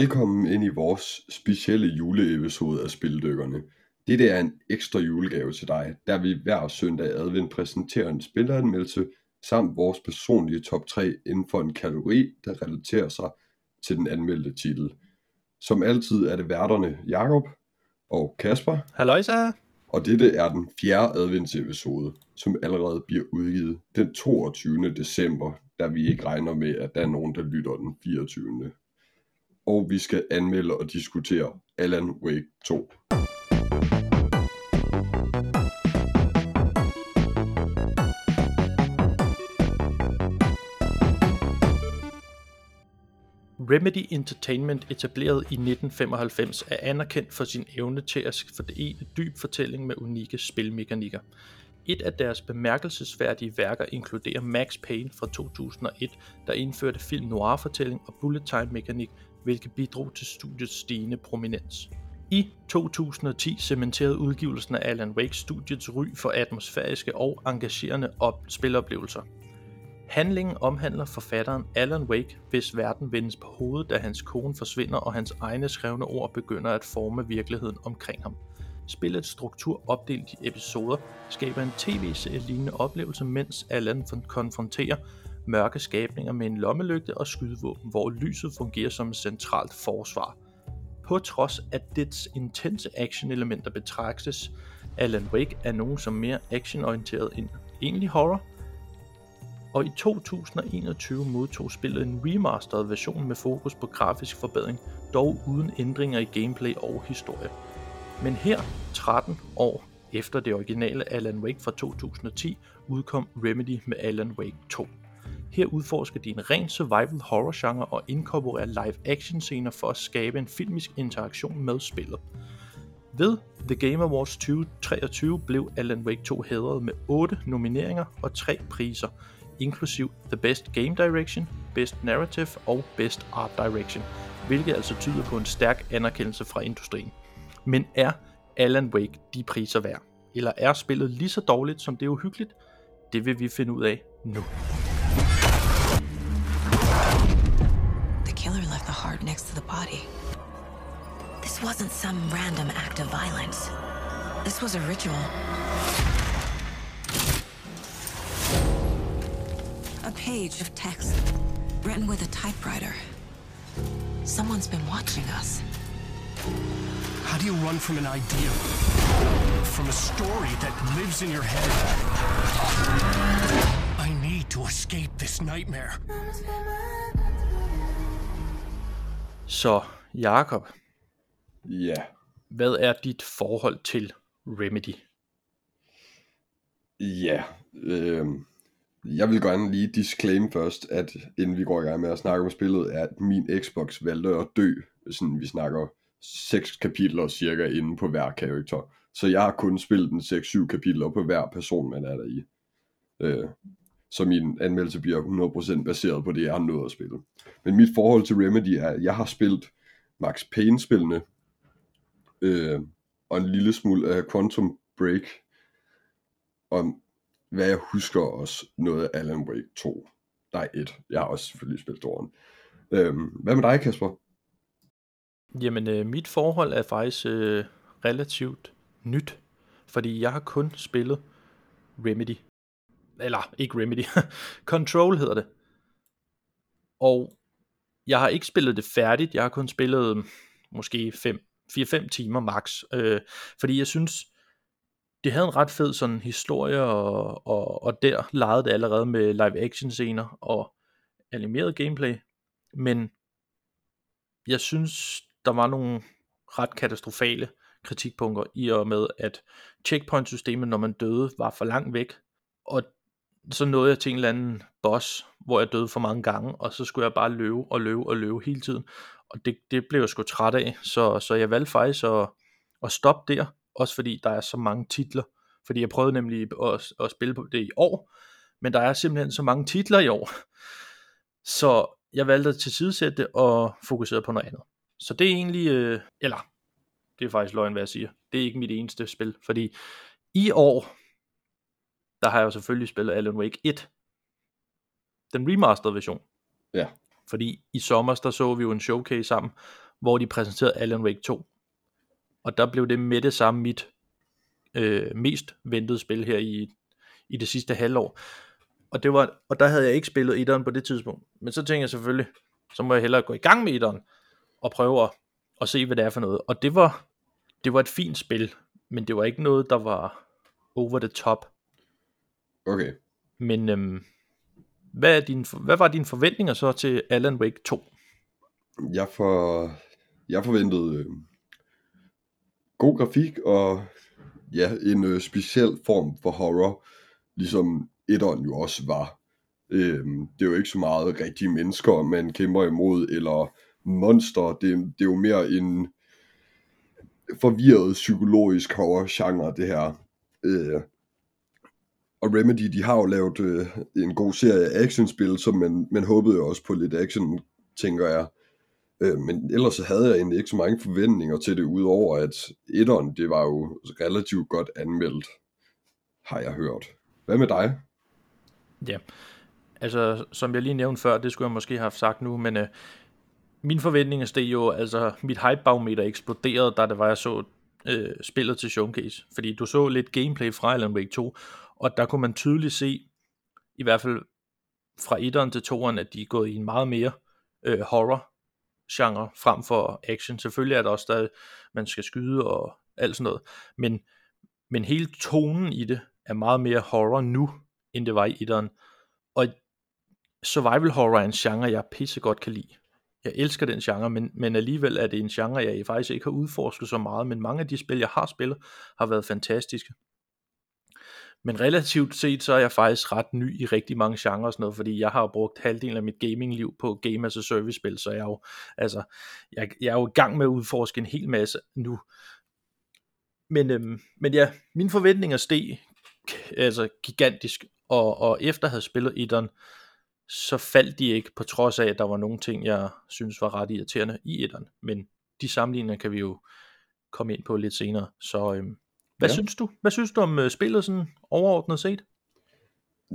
Velkommen ind i vores specielle juleepisode af Spildykkerne. Dette er en ekstra julegave til dig, der vi hver søndag advent præsenterer en spileranmeldelse samt vores personlige top 3 inden for en kategori, der relaterer sig til den anmeldte titel. Som altid er det værterne Jakob og Kasper, Halløjsa! og dette er den fjerde adventsepisode, som allerede bliver udgivet den 22. december, da vi ikke regner med, at der er nogen, der lytter den 24. Og vi skal anmelde og diskutere Alan Wake 2. Remedy Entertainment, etableret i 1995, er anerkendt for sin evne til at fordele dyb fortælling med unikke spilmekanikker. Et af deres bemærkelsesværdige værker inkluderer Max Payne fra 2001, der indførte film noir-fortælling og bullet time mekanik, hvilket bidrog til studiets stigende prominens. I 2010 cementerede udgivelsen af Alan Wake studiets ry for atmosfæriske og engagerende op- spiloplevelser. Handlingen omhandler forfatteren Alan Wake, hvis verden vendes på hovedet, da hans kone forsvinder og hans egne skrevne ord begynder at forme virkeligheden omkring ham. Spillets struktur opdelt i episoder skaber en tv-serie lignende oplevelse, mens Alan konfronterer mørke skabninger med en lommelygte og skydevåben, hvor lyset fungerer som et centralt forsvar. På trods af dets intense action-elementer betragtes Alan Wake af nogen som mere actionorienteret end egentlig horror, og i 2021 modtog spillet en remastered version med fokus på grafisk forbedring, dog uden ændringer i gameplay og historie. Men her, 13 år efter det originale Alan Wake fra 2010, udkom Remedy med Alan Wake 2. Her udforsker de en ren survival horror genre og inkorporerer live action scener for at skabe en filmisk interaktion med spillet. Ved The Game Awards 2023 blev Alan Wake 2 hædret med 8 nomineringer og 3 priser, inklusiv The Best Game Direction, Best Narrative og Best Art Direction, hvilket altså tyder på en stærk anerkendelse fra industrien. Men er Alan Wake de priser værd? Eller er spillet lige så dårligt, som det er uhyggeligt? Det vil vi finde ud af nu. Next to the body. This wasn't some random act of violence. This was a ritual. A page of text written with a typewriter. Someone's been watching us. How do you run from an idea? From a story that lives in your head? I need to escape this nightmare. Så Jakob, Ja, hvad er dit forhold til Remedy? ja. Øh, jeg vil gerne lige disclaim først, at inden vi går i gang med at snakke om spillet, er, at min Xbox valgte at dø. Sådan, vi snakker seks kapitler cirka inde på hver karakter. Så jeg har kun spillet den 6-7 kapitler på hver person, man er der i. Øh, så min anmeldelse bliver 100% baseret på det, jeg har nået at spille. Men mit forhold til Remedy er, at jeg har spillet Max Payne-spillene, øh, og en lille smule af Quantum Break, og hvad jeg husker også noget af Alan Wake 2. Nej, 1. Jeg har også selvfølgelig spillet Doren. Øhm, hvad med dig, Kasper? Jamen, øh, mit forhold er faktisk øh, relativt nyt, fordi jeg har kun spillet Remedy. Eller, ikke Remedy. Control hedder det. Og jeg har ikke spillet det færdigt. Jeg har kun spillet mm, måske 4-5 timer max. Øh, fordi jeg synes, det havde en ret fed sådan historie, og, og, og der legede det allerede med live action scener og animeret gameplay. Men jeg synes, der var nogle ret katastrofale kritikpunkter i og med, at checkpoint-systemet, når man døde, var for langt væk. Og så nåede jeg til en eller anden boss, hvor jeg døde for mange gange, og så skulle jeg bare løbe og løbe og løbe hele tiden. Og det, det blev jeg sgu træt af, så, så jeg valgte faktisk at, at stoppe der, også fordi der er så mange titler. Fordi jeg prøvede nemlig at, at spille på det i år, men der er simpelthen så mange titler i år. Så jeg valgte at tilsidesætte det og fokusere på noget andet. Så det er egentlig, øh, eller det er faktisk løgn, hvad jeg siger. Det er ikke mit eneste spil, fordi i år, der har jeg jo selvfølgelig spillet Alan Wake 1. Den remastered version. Ja. Fordi i sommer, der så vi jo en showcase sammen, hvor de præsenterede Alan Wake 2. Og der blev det med det samme mit øh, mest ventede spil her i, i det sidste halvår. Og, det var, og der havde jeg ikke spillet etteren på det tidspunkt. Men så tænkte jeg selvfølgelig, så må jeg hellere gå i gang med etteren, og prøve at, at se, hvad det er for noget. Og det var, det var et fint spil, men det var ikke noget, der var over the top. Okay. Men øhm, hvad, er din, hvad var dine forventninger så til Alan Wake 2? Jeg, for, jeg forventede øh, god grafik og ja, en øh, speciel form for horror, ligesom etteren jo også var. Øh, det er jo ikke så meget rigtige mennesker, man kæmper imod, eller monster. Det, det er jo mere en forvirret psykologisk horror-genre, det her. Øh, og Remedy, de har jo lavet øh, en god serie actionspil, så man, man håbede jo også på lidt action, tænker jeg. Øh, men ellers så havde jeg egentlig ikke så mange forventninger til det, udover at etteren, det var jo relativt godt anmeldt, har jeg hørt. Hvad med dig? Ja, altså som jeg lige nævnte før, det skulle jeg måske have sagt nu, men øh, mine forventninger steg jo, altså mit hypebarometer eksploderede, da det var, jeg så øh, spillet til Showcase. Fordi du så lidt gameplay fra Alan Wake 2, og der kunne man tydeligt se, i hvert fald fra 1'eren til 2'eren, at de er gået i en meget mere øh, horror genre frem for action. Selvfølgelig er der også der, man skal skyde og alt sådan noget. Men, men hele tonen i det er meget mere horror nu, end det var i 1'eren. Og survival horror er en genre, jeg pissegodt kan lide. Jeg elsker den genre, men, men alligevel er det en genre, jeg faktisk ikke har udforsket så meget, men mange af de spil, jeg har spillet, har været fantastiske. Men relativt set, så er jeg faktisk ret ny i rigtig mange genrer og sådan noget, fordi jeg har brugt halvdelen af mit gamingliv på Game as a Service spil, så jeg er jo, altså, jeg, jeg er jo i gang med at udforske en hel masse nu. Men, øhm, men ja, mine forventninger steg altså gigantisk, og, og efter at have spillet etteren, så faldt de ikke, på trods af, at der var nogle ting, jeg synes var ret irriterende i etteren. Men de sammenligninger kan vi jo komme ind på lidt senere. Så øhm, hvad ja. synes du? Hvad synes du om uh, spillet sådan overordnet set?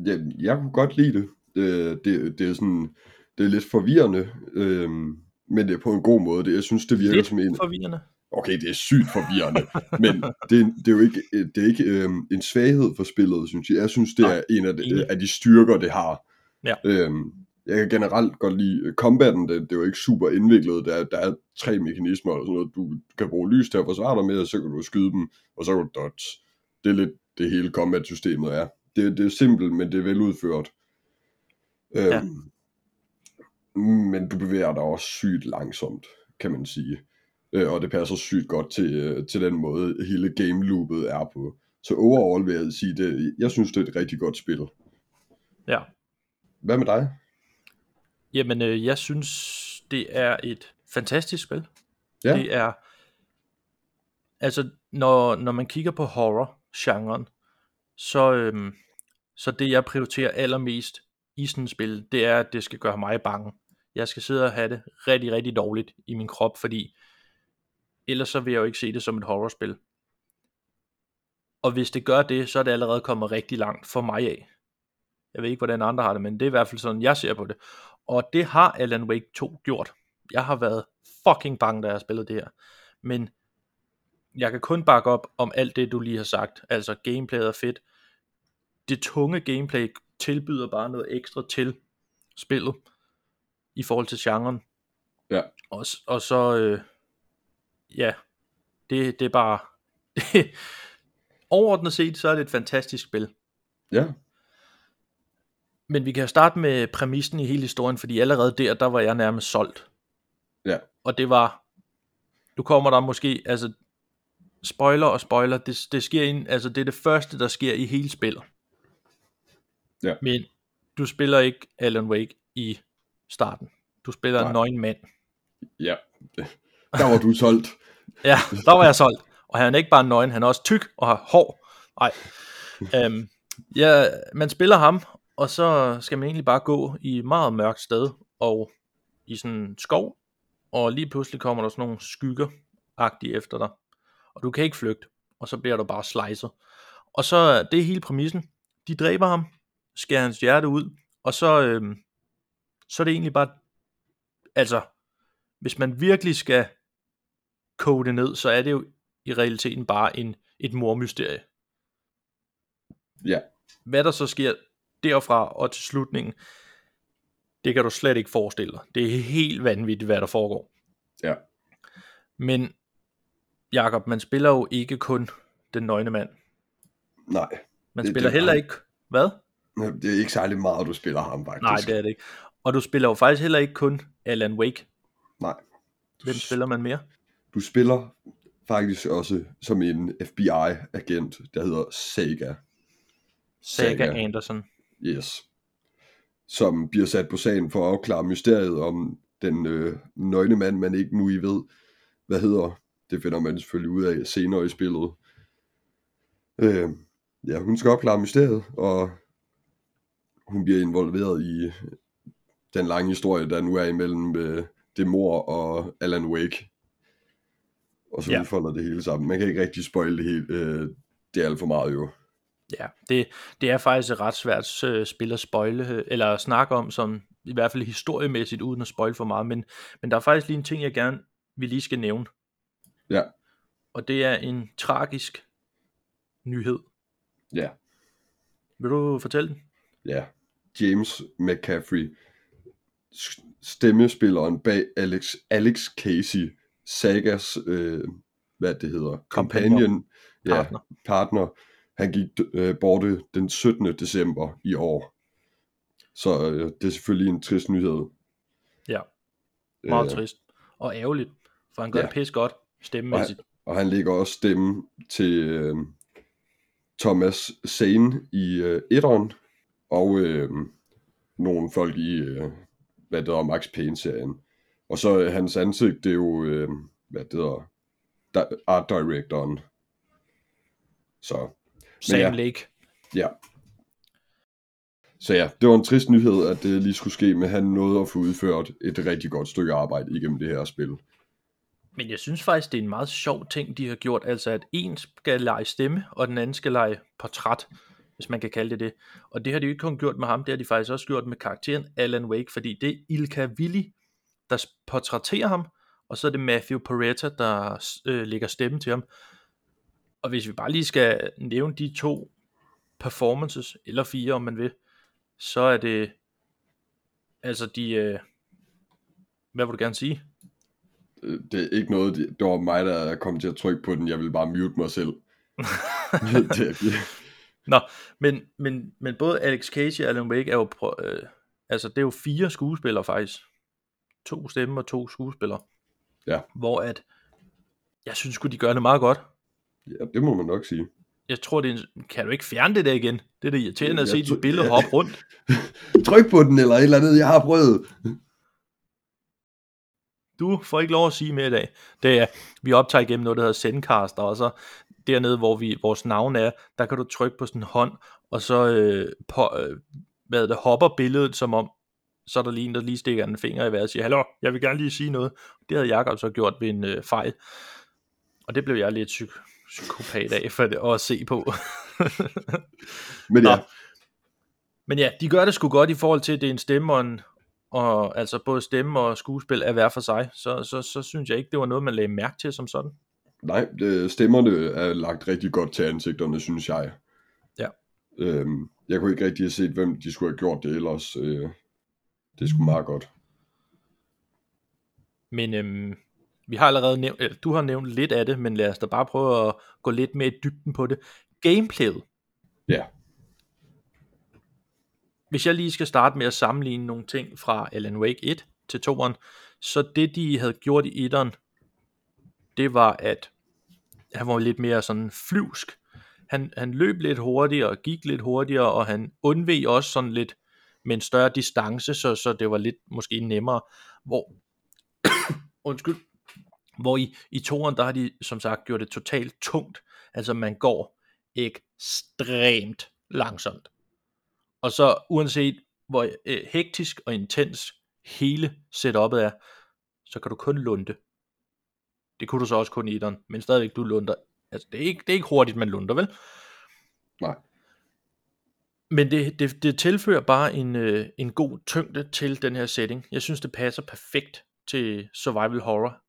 Ja, jeg kunne godt lide det. Det, det, det er sådan, det er lidt forvirrende, øhm, men det er på en god måde. Det, jeg synes, det virker lidt som en... forvirrende. Okay, det er sygt forvirrende, men det, det er jo ikke, det er ikke øhm, en svaghed for spillet, synes jeg. Jeg synes, det Nej, er en af de, af de styrker, det har. Ja. Øhm, jeg kan generelt godt lide combaten, det, det er jo ikke super indviklet, der, er- der er tre mekanismer og sådan noget, du kan bruge lys til at forsvare dig med, og så kan du skyde dem, og så kan du dodge. Det er lidt det hele combat-systemet er. Det, det er simpelt, men det er veludført. Øhm, Ja. Men du bevæger dig også sygt langsomt, kan man sige. Øh, og det passer sygt godt til, øh, til den måde, hele game loopet er på. Så overall vil jeg sige, det, jeg synes, det er et rigtig godt spil. Ja. Hvad med dig? Jamen, øh, jeg synes, det er et fantastisk spil. Ja. Det er, altså, når, når man kigger på horror-genren, så, øhm, så det, jeg prioriterer allermest i sådan et spil, det er, at det skal gøre mig bange. Jeg skal sidde og have det rigtig, rigtig dårligt i min krop, fordi ellers så vil jeg jo ikke se det som et horrorspil. Og hvis det gør det, så er det allerede kommet rigtig langt for mig af. Jeg ved ikke, hvordan andre har det, men det er i hvert fald sådan, jeg ser på det. Og det har Alan Wake 2 gjort. Jeg har været fucking bange, da jeg har spillet det her. Men jeg kan kun bakke op om alt det, du lige har sagt. Altså, gameplayet er fedt. Det tunge gameplay tilbyder bare noget ekstra til spillet i forhold til genren. Ja. Og, og så, øh, ja, det, det er bare, overordnet set, så er det et fantastisk spil. Ja, Men vi kan jo starte med præmissen i hele historien, fordi allerede der, der var jeg nærmest solgt. ja, Og det var, du kommer der måske, altså, spoiler og spoiler, det, det sker ind, altså det er det første, der sker i hele spillet. Ja. Men du spiller ikke Alan Wake i starten. Du spiller Nej. en nøgen mand. ja. Der var du solgt. Ja, der var jeg solgt. Og han er ikke bare nøgen, han er også tyk og har hår. Nej. øhm, ja, man spiller ham, og så skal man egentlig bare gå i et meget mørkt sted, og i sådan en skov, og lige pludselig kommer der sådan nogle skygger efter dig, og du kan ikke flygte, og så bliver du bare slicet. Og så det er hele præmissen. De dræber ham, skærer hans hjerte ud, og så, øhm, så er det egentlig bare, altså, hvis man virkelig skal koge det ned, så er det jo i realiteten bare en, et mormysterie. Ja, Hvad der så sker derfra og til slutningen, det kan du slet ikke forestille dig. Det er helt vanvittigt, hvad der foregår. ja. Men Jakob, man spiller jo ikke kun den nøgne mand. Nej, Man Det- spiller det- heller ikke... Hvad? det er ikke særlig meget, du spiller ham faktisk. Nej, det er det ikke. Og du spiller jo faktisk heller ikke kun Alan Wake. Nej. Hvem spiller man mere? Du spiller faktisk også som en FBI-agent, der hedder Saga. Saga, Saga. Anderson. Yes. Som bliver sat på sagen for at afklare mysteriet om den øh, nøgne mand, man ikke nu I ved, hvad hedder. Det finder man selvfølgelig ud af senere i spillet. Øh, ja, hun skal opklare mysteriet, og hun bliver involveret i den lange historie, der nu er imellem øh, det mor og Alan Wake. Og så ja. udfolder det hele sammen. Man kan ikke rigtig spoil det helt. Øh, det er alt for meget jo. Ja, det, det er faktisk et ret svært øh, spil at spoile, øh, eller at snakke om, som i hvert fald historiemæssigt, uden at spoile for meget, men, men der er faktisk lige en ting, jeg gerne vi lige skal nævne, Ja, og det er en tragisk nyhed. ja. Vil du fortælle den? ja, James McCaffrey, stemmespilleren bag Alex, Alex Casey, Sagas, øh, hvad det hedder, companion, ja, Partner. Han gik øh, borte den 17. december i år. Så øh, det er selvfølgelig en trist nyhed. Ja, meget Øh, trist. Og ærgerligt, for han gør ja. det pis godt, stemmemæssigt. Og han lægger også stemme til øh, Thomas Zane i øh, etteren, og øh, nogle folk i, øh, hvad det hedder, Max Payne-serien. Og så øh, hans ansigt, det er jo, øh, hvad det hedder, art directoren. Så, Sam ja. Lake. ja. Så ja, det var en trist nyhed, at det lige skulle ske, men han nåede at få udført et rigtig godt stykke arbejde igennem det her spil. Men jeg synes faktisk, det er en meget sjov ting, de har gjort. Altså, at en skal lege stemme, og den anden skal lege portræt, hvis man kan kalde det det. Og det har de jo ikke kun gjort med ham, det har de faktisk også gjort med karakteren Alan Wake, fordi det er Ilka Willi, der portrætterer ham, og så er det Matthew Peretta, der øh, lægger stemme til ham. Og hvis vi bare lige skal nævne de to performances, eller fire om man vil, så er det, altså de, øh, hvad vil du gerne sige? Øh, Det er ikke noget, det var mig, der kom til at trykke på den. Jeg vil bare mute mig selv. det, Nå, men, men, men både Alex Casey og Alan Wake er jo, øh, altså det er jo fire skuespillere faktisk. To stemmer og to skuespillere. Ja. Hvor at, jeg synes sgu, de gør det meget godt. Ja, det må man nok sige. Jeg tror, det er en, kan du ikke fjerne det der igen? Det er det irriterende at Jeg se dit billede hoppe rundt. Tryk på den, eller et eller andet, jeg har prøvet. Du får ikke lov at sige mere i dag. Det er, vi optager igennem noget, der hedder Sendcaster, og så dernede, hvor vi, vores navn er, der kan du trykke på sådan en hånd, og så øh, på, øh, hvad det, hopper billedet, som om, så er der lige en, der lige stikker en finger i vejret og siger, hallo, jeg vil gerne lige sige noget. Det havde Jacob så gjort ved en øh, fejl. Og det blev jeg lidt psyk- psykopat af for det, at se på. Men Nå. ja, Men ja, de gør det sgu godt i forhold til, at det er en stemme og en, og altså både stemme og skuespil er hver for sig, så, så, så synes jeg ikke, det var noget, man lagde mærke til som sådan. nej, det, stemmerne er lagt rigtig godt til ansigterne, synes jeg. Ja. Øhm, jeg kunne ikke rigtig have set, hvem de skulle have gjort det ellers. Øh, det sgu meget godt. Men øhm, vi har allerede nævnt, eller du har nævnt lidt af det, men lad os da bare prøve at gå lidt mere i dybden på det. Gameplayet. Ja. Hvis jeg lige skal starte med at sammenligne nogle ting fra Alan Wake 1 til 2'eren, så det de havde gjort i 1'eren, det var at han var lidt mere sådan flyvsk. Han, han løb lidt hurtigere og gik lidt hurtigere, og han undveg også sådan lidt med en større distance, så, så det var lidt måske nemmere. Hvor, undskyld, hvor i, i toren, der har de som sagt gjort det totalt tungt. Altså man går ekstremt langsomt. Og så uanset hvor øh, hektisk og intens hele setupet er, så kan du kun lunde. Det kunne du så også kun i etteren, men stadigvæk du lunder. Altså det er ikke, det er ikke hurtigt, man lunder, vel? Nej. Men det, det, det tilfører bare en, øh, en god tyngde til den her setting. Jeg synes, det passer perfekt til survival horror.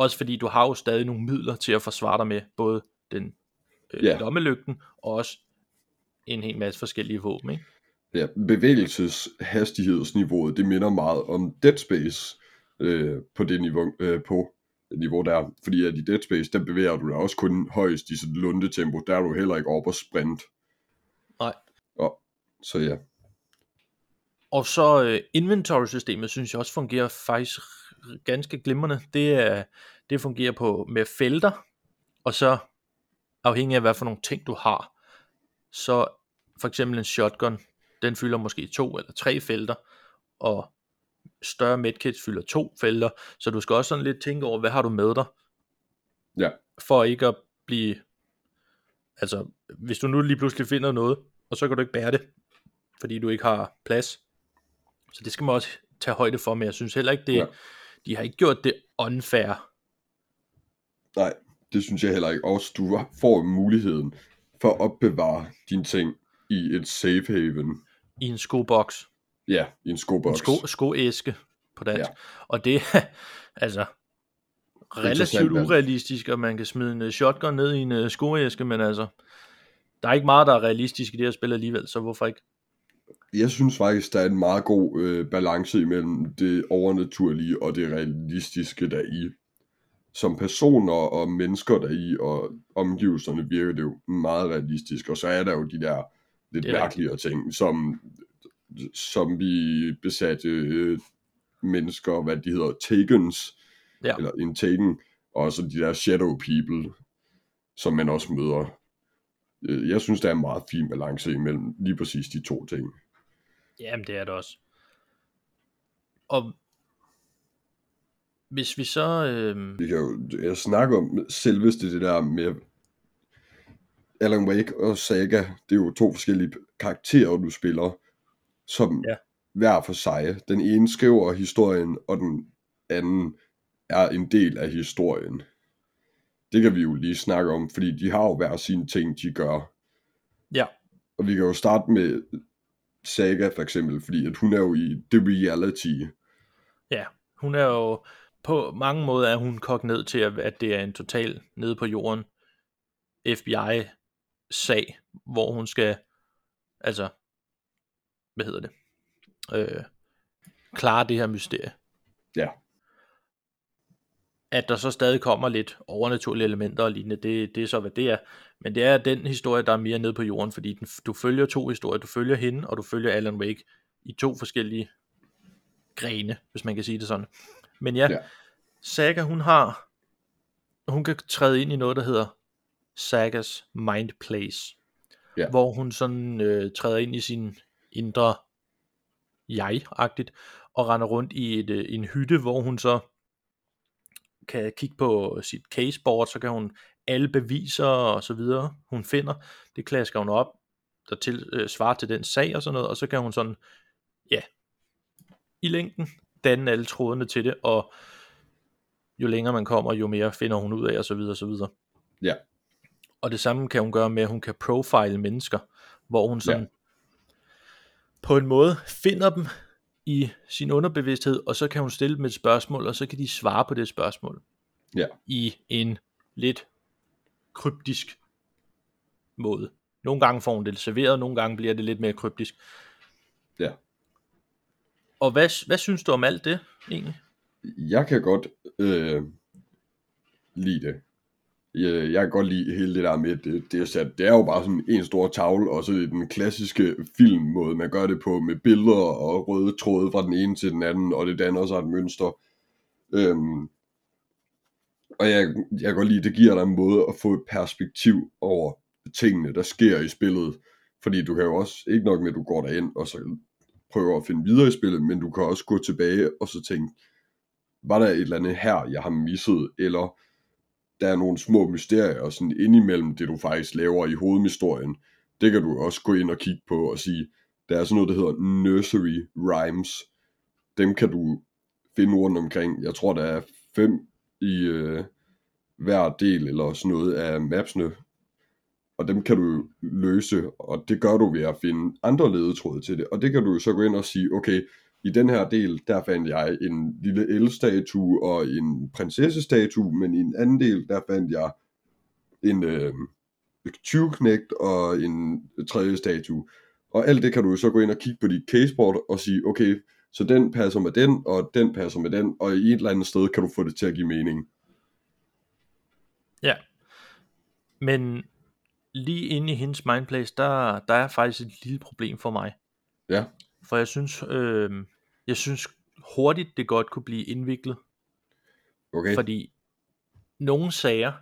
Også fordi du har jo stadig nogle midler til at forsvare dig med, både den øh, Ja. lommelygten, og også en hel masse forskellige våben, ikke? Ja, bevægelseshastighedsniveauet, det minder meget om Dead Space øh, på det niveau, øh, på niveau der. Fordi at i Dead Space, der bevæger du dig også kun højst i sådan et lundetempo. Der er du heller ikke oppe og sprint. Nej. Og, så ja, Og så øh, inventory-systemet, synes jeg også fungerer faktisk ganske glimrende. Det, er, det fungerer på med felter, og så afhængig af hvad for nogle ting du har. Så for eksempel en shotgun, den fylder måske to eller tre felter, og større medkits fylder to felter, så du skal også sådan lidt tænke over, hvad har du med dig, ja, for ikke at blive, altså hvis du nu lige pludselig finder noget, og så kan du ikke bære det, fordi du ikke har plads, så det skal man også tage højde for, men jeg synes heller ikke, det, Ja. De har ikke gjort det unfair. nej, det synes jeg heller ikke. Også du får muligheden for at opbevare dine ting i et safe haven. i en skoboks, Ja, i en en skoboks. sko, skoæske på dansk. Ja. Og det er altså relativt urealistisk, at man kan smide en øh, shotgun ned i en uh, skoæske, men altså, der er ikke meget, der er realistisk i det her spil alligevel, så hvorfor ikke? Jeg synes faktisk, der er en meget god øh, balance imellem det overnaturlige og det realistiske deri. Som personer og mennesker deri og omgivelserne virker det jo meget realistisk, og så er der jo de der lidt er mærkeligere ting, som zombie besatte øh, mennesker, hvad de hedder, Tagens, Ja. eller en Taken, og så de der Shadow People, som man også møder. Øh, Jeg synes, der er en meget fin balance imellem lige præcis de to ting. Jamen, det er det også. Og hvis vi så... Øh, Vi kan jo jeg snakker om selveste det der med Alan Wake og Saga. Det er jo to forskellige karakterer, du spiller, som Ja. hver for sig. Den ene skriver historien, og den anden er en del af historien. Det kan vi jo lige snakke om, fordi de har jo hver sine ting, de gør. ja, Og vi kan jo starte med Saga for eksempel, fordi at hun er jo i The Reality. ja, hun er jo... På mange måder er hun kogt ned til, at, det er en total nede på jorden FBI-sag, hvor hun skal... Altså... Hvad hedder det? Øh, klare det her mysterie. Ja, At der så stadig kommer lidt overnaturlige elementer og lignende, det, det er så, hvad det er. Men det er den historie, der er mere nede på jorden, fordi den, du følger to historier. Du følger hende, og du følger Alan Wake i to forskellige grene, hvis man kan sige det sådan. Men ja, Ja. Saga, hun har, hun kan træde ind i noget, der hedder Sagas Mind Place. Ja. Hvor hun sådan øh, træder ind i sin indre jeg-agtigt, og render rundt i et, øh, en hytte, hvor hun så kan kigge på sit caseboard, så kan hun alle beviser og så videre, hun finder, det klasker hun op, der til, øh, svarer til den sag og sådan noget, og så kan hun sådan, ja, i længden danne alle trådene til det, og jo længere man kommer, jo mere finder hun ud af, og så videre, og så videre. ja, Og det samme kan hun gøre med, at hun kan profile mennesker, hvor hun sådan Ja. på en måde finder dem i sin underbevidsthed, og så kan hun stille dem et spørgsmål, og så kan de svare på det spørgsmål ja. i en lidt kryptisk måde. Nogle gange får hun det serveret, nogle gange bliver det lidt mere kryptisk. Ja. Og hvad, hvad synes du om alt det egentlig? Jeg kan godt øh, lide det. Jeg, jeg kan godt lide hele det der med, det, det, er sat, det er jo bare sådan en stor tavle, og så den klassiske filmmåde, man gør det på, med billeder og røde tråde fra den ene til den anden, og det danner sig et mønster. Øhm, og jeg, jeg kan godt lide, det giver dig en måde at få et perspektiv over tingene, der sker i spillet. Fordi du kan jo også, ikke nok med, at du går derind, og så prøver at finde videre i spillet, men du kan også gå tilbage og så tænke, var der et eller andet her, jeg har misset, eller der er nogle små mysterier og sådan indimellem det, du faktisk laver i hovedhistorien. Det kan du også gå ind og kigge på og sige, der er sådan noget, der hedder nursery rhymes. Dem kan du finde rundt omkring. Jeg tror, der er fem i øh, hver del eller sådan noget af mapsene. Og dem kan du løse, og det gør du ved at finde andre ledetråde til det. Og det kan du så gå ind og sige, okay, i den her del, der fandt jeg en lille elstatue og en prinsessestatue, men i en anden del, der fandt jeg en øh, tyvknægt og en tredje statue. Og alt det kan du så gå ind og kigge på dit caseboard og sige, okay, så den passer med den, og den passer med den, og i et eller andet sted kan du få det til at give mening. Ja. Men lige inde i hendes mindplace, der, der er faktisk et lille problem for mig. Ja, For jeg synes, øh, jeg synes hurtigt, det godt kunne blive indviklet. okay. Fordi nogle sager,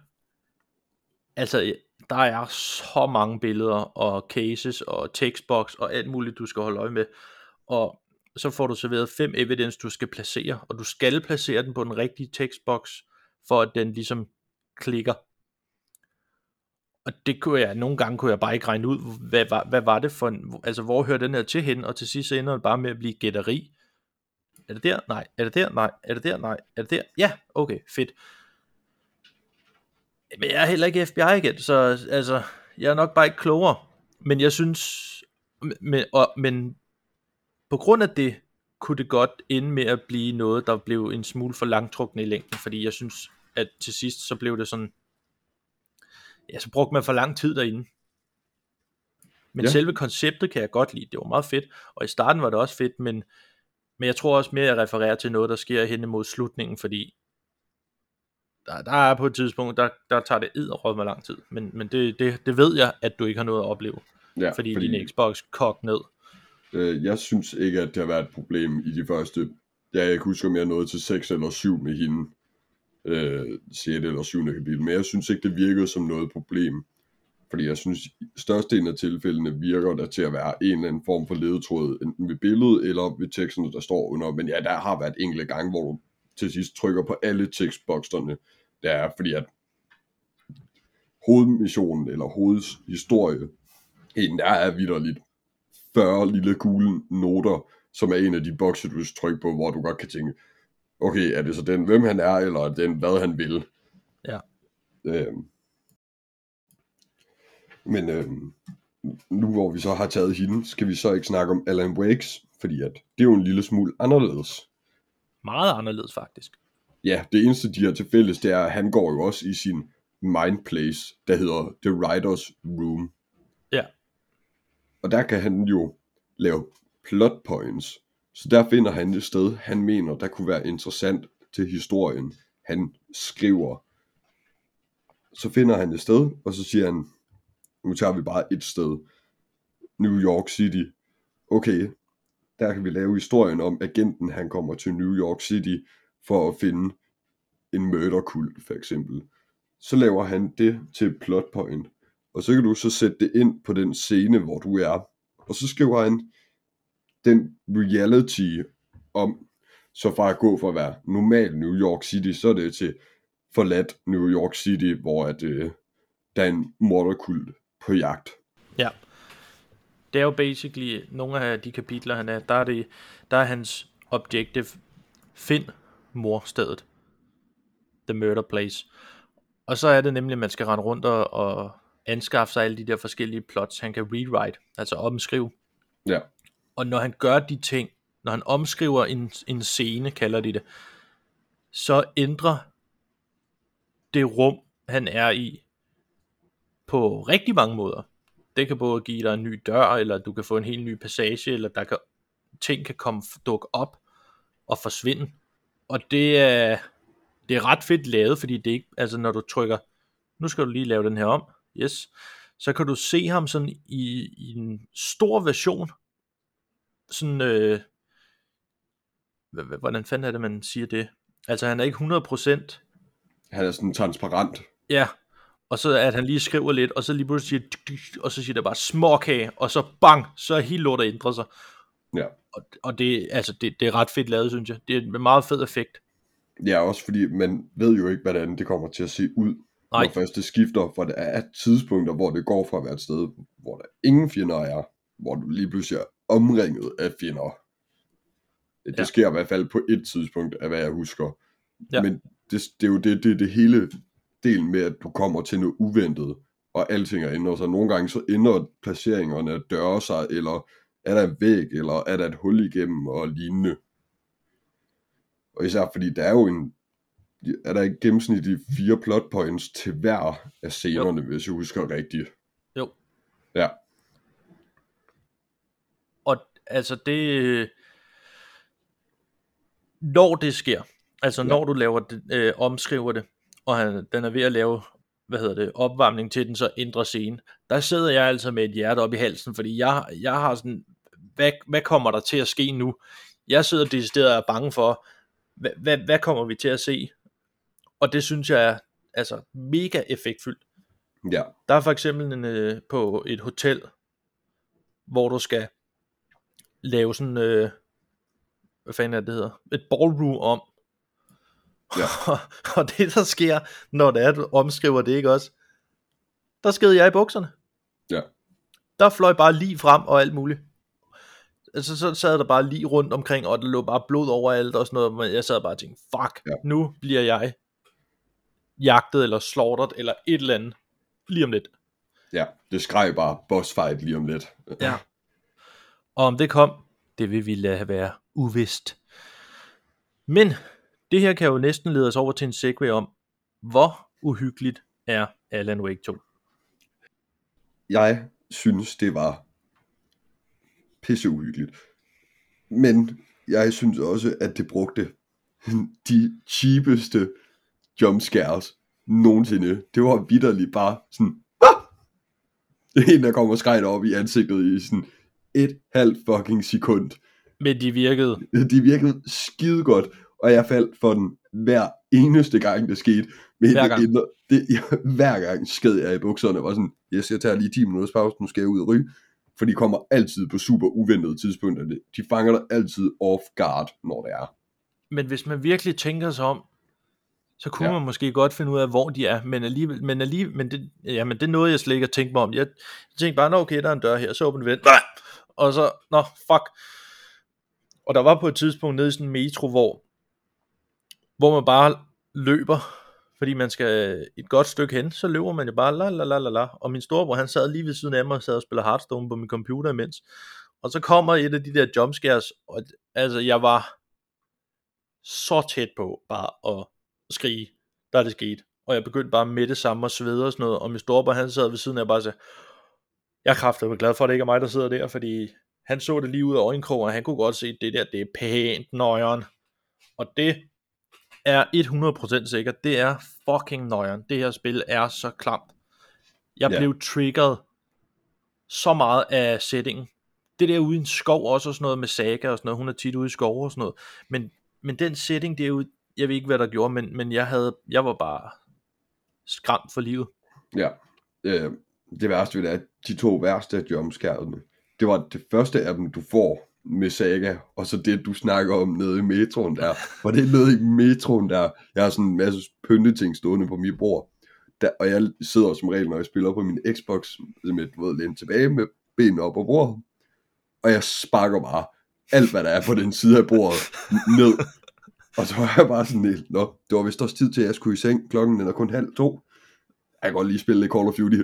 altså der er så mange billeder og cases og textbox og alt muligt, du skal holde øje med. Og så får du serveret fem evidence, du skal placere, og du skal placere den på den rigtige textbox, for at den ligesom klikker. Og det kunne jeg, nogle gange kunne jeg bare ikke regne ud, hvad hvad, hvad var det for en, altså hvor hører den her til hen, og til sidst så ender det bare med at blive gætteri. Er det der? Nej. Er det der? Nej. Er det der? Nej. Er det der? Ja, okay, fedt. Men jeg er heller ikke FBI igen, så altså, jeg er nok bare ikke klogere. Men jeg synes, men, og, men på grund af det, kunne det godt ende med at blive noget, der blev en smule for langtrukne i længden, fordi jeg synes, at til sidst, så blev det sådan, ja, så brugte man for lang tid derinde. Men Ja. selve konceptet kan jeg godt lide, det var meget fedt, og i starten var det også fedt, men, men jeg tror også mere, at jeg refererer til noget, der sker hen imod slutningen, fordi der, der er på et tidspunkt, der, der tager det id med lang tid, men, men det, det, det ved jeg, at du ikke har noget at opleve, ja, fordi, fordi din Xbox kogte ned. øh, jeg synes ikke, at det har været et problem i de første, ja, jeg kan huske, om jeg nåede til 6 eller 7 med hende, øh, 6. eller 7. kapitel, men jeg synes ikke, det virkede som noget problem. Fordi jeg synes, i størstedelen af tilfældene virker der til at være en eller anden form for ledetråd, enten ved billedet eller ved teksten, der står under. Men ja, der har været enkelte gange, hvor du til sidst trykker på alle tekstbokserne. der er fordi, at hovedmissionen eller hovedhistorie, en der er vidderligt 40 lille gule noter, som er en af de bokse, du trykker på, hvor du godt kan tænke, okay, er det så den, hvem han er, eller er den, hvad han vil? Ja. Øhm. Men øhm, nu hvor vi så har taget hende, skal vi så ikke snakke om Alan Wakes, fordi at det er jo en lille smule anderledes. Meget anderledes faktisk. Ja, det eneste de har til fælles, det er, at han går jo også i sin mind place, der hedder The Writer's Room. Ja. Og der kan han jo lave plot points. Så der finder han et sted, han mener, der kunne være interessant til historien. Han skriver. Så finder han et sted, og så siger han, nu tager vi bare et sted. New York City. Okay, der kan vi lave historien om agenten, han kommer til New York City for at finde en mørderkult, for eksempel. Så laver han det til plotpoint. plot point. Og så kan du så sætte det ind på den scene, hvor du er. Og så skriver han den reality om, så fra at gå fra at være normal New York City, så er det til forladt New York City, hvor at, øh, der er en morderkult på jagt. Ja. Det er jo basically nogle af de kapitler, han er, der er, det, der er hans objective, find morstedet. The murder place. Og så er det nemlig, at man skal rende rundt og, og anskaffe sig alle de der forskellige plots, han kan rewrite, altså omskrive. Ja, og når han gør de ting, når han omskriver en, en scene, kalder de det, så ændrer det rum, han er i, på rigtig mange måder. Det kan både give dig en ny dør, eller du kan få en helt ny passage, eller der kan, ting kan komme dukke op og forsvinde. Og det er, det er ret fedt lavet, fordi det ikke, altså når du trykker, nu skal du lige lave den her om, yes, så kan du se ham sådan i, i en stor version, sådan, øh, hvordan fanden er det, man siger det? Altså han er ikke 100%, han er sådan transparent. ja, og så at han lige skriver lidt, og så lige pludselig siger, og så siger der bare småkage, og så bang, så er hele lortet ændret sig. Ja. Og, og det, altså, det, det er ret fedt lavet, synes jeg. Det er en meget fed effekt. Ja, også fordi man ved jo ikke, hvordan det kommer til at se ud, Nej. når først det skifter, for der er tidspunkter, hvor det går fra at være et sted, hvor der ingen fjender er, hvor du lige pludselig omringet af fjender. Det Ja. sker i hvert fald på et tidspunkt, af hvad jeg husker. Ja. Men det, det er jo det, det, det hele delen med, at du kommer til noget uventet, og alting er ændret sig. Nogle gange så ændrer placeringerne af døre sig, eller er der en væg, eller er der et hul igennem, og lignende. Og især fordi der er jo en, er der ikke gennemsnitligt fire plot points til hver af scenerne, jo. hvis jeg husker rigtigt. Jo. Ja, altså det... Når det sker, altså Ja. når du laver det, øh, omskriver det, og han, den er ved at lave, hvad hedder det, opvarmning til den, så ændrer scene. Der sidder jeg altså med et hjerte op i halsen, fordi jeg, jeg har sådan, hvad, hvad kommer der til at ske nu? Jeg sidder decideret og er bange for, hvad, hvad, hvad kommer vi til at se? Og det synes jeg er altså mega effektfuldt. ja, Der er for eksempel en, øh, på et hotel, hvor du skal lave sådan, øh, hvad fanden er det, det hedder, et ballroom om. Ja. og det der sker, når det er, du omskriver det, ikke også? Der skede jeg i bukserne. ja, Der fløj bare lige frem og alt muligt. Altså, så sad der bare lige rundt omkring, og der lå bare blod overalt og sådan noget, men jeg sad bare og tænkte, fuck, ja. nu bliver jeg jagtet eller slaughteret eller et eller andet lige om lidt. ja. Det skreg bare boss fight lige om lidt. Ja. Og om det kom, det vil vi lade være uvist. Men det her kan jo næsten lede os over til en segue om, hvor uhyggeligt er Alan Wake 2. Jeg synes, det var pisseuhyggeligt. Men jeg synes også, at det brugte de cheapeste jumpscares nogensinde. Det var vidderligt bare sådan, ah! En, der kommer skrejt op i ansigtet i sådan et halvt fucking sekund. Men de virkede. De virkede skide godt, og jeg faldt for den hver eneste gang, det skete. Men Hver gang. Det, det, jeg, hver gang sked jeg i bukserne, og var sådan, yes, jeg tager lige 10 minutters pause, nu skal jeg ud og ryge. For de kommer altid på super uventede tidspunkter. De fanger dig altid off guard, når det er. Men hvis man virkelig tænker sig om, så kunne Ja. man måske godt finde ud af, hvor de er. Men alligevel, men alligevel, men det, ja, men det nåede jeg slet ikke at tænke mig om. Jeg, jeg tænkte bare, nå okay, der er en dør her, så åbner vi den. Og så, nå, fuck. Og der var på et tidspunkt nede i sådan en metro, hvor, hvor man bare løber, fordi man skal et godt stykke hen, så løber man jo bare la la la la la. Og min storebror, han sad lige ved siden af mig og sad og spillede Hearthstone på min computer imens. Og så kommer et af de der jumpscares, og altså jeg var så tæt på bare at skrige, da det skete. Og jeg begyndte bare med det samme at svede og sådan noget, og min storebror han sad ved siden af og bare sagde, jeg er kraftedeme glad for, at det ikke er mig, der sidder der, fordi han så det lige ud af øjenkrogen, og han kunne godt se, at det der, det er pænt nøjeren. Og det er 100% sikkert, det er fucking nøjeren. Det her spil er så klamt. Jeg Ja. blev triggeret så meget af settingen. Det der ude i en skov også og sådan noget med Saga og sådan noget, hun er tit ude i skov og sådan noget. Men, men den setting derude, jeg ved ikke hvad der gjorde, men, men jeg, havde, jeg var bare skræmt for livet. Ja. Øh, det værste ved det er, at de to værste af jumpscarene, det var det første af dem, du får med Saga, og så det, du snakker om nede i metroen der. For det er nede i metroen der, jeg har sådan en masse pynteting stående på mit bord. Der, og jeg sidder som regel, når jeg spiller på min Xbox, med du ved, lænet tilbage med benene op på bordet. Og jeg sparker bare alt, hvad der er på den side af bordet, ned. Og så var jeg bare sådan lidt, nå, det var vist også tid til, at jeg skulle i seng. Klokken den er kun halv to. Jeg kan godt lige spille lidt Call of Duty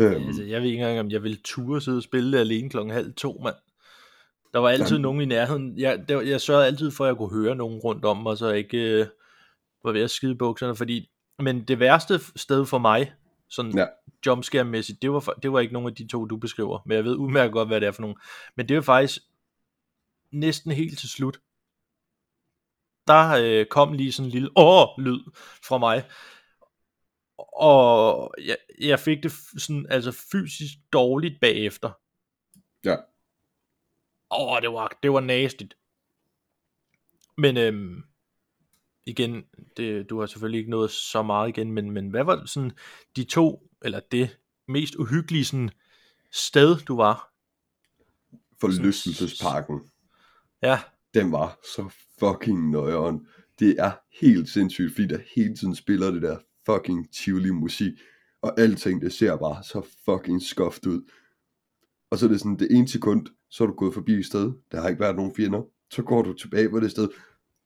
øhm, Altså, jeg ved ikke engang, om jeg ville ture sidde og spille det alene klokken halv to, mand. Der var altid Jamen. nogen i nærheden. Jeg, der, jeg sørgede altid for, at jeg kunne høre nogen rundt om mig, så ikke øh, var ved at skide bukserne, fordi... Men det værste sted for mig, sådan Ja. jumpscare-mæssigt, det var, det var ikke nogen af de to, du beskriver, men jeg ved udmærket godt, hvad det er for nogen. Men det var faktisk næsten helt til slut. Der øh, kom lige sådan en lille åh-lyd fra mig, og jeg, jeg fik det sådan, altså fysisk dårligt bagefter. Ja. Åh, det var, det var nastigt. Men øhm, igen, det, du har selvfølgelig ikke nået så meget igen, men, men hvad var sådan de to, eller det mest uhyggelige sådan, sted, du var? forlystelsesparken, Ja, den var så fucking nøjeren. Det er helt sindssygt, fordi der hele tiden spiller det der fucking tivoli musik, og alting, det ser bare så fucking skoft ud. Og så er det sådan, det ene sekund, så er du gået forbi et sted, der har ikke været nogen fjender, så går du tilbage på det sted,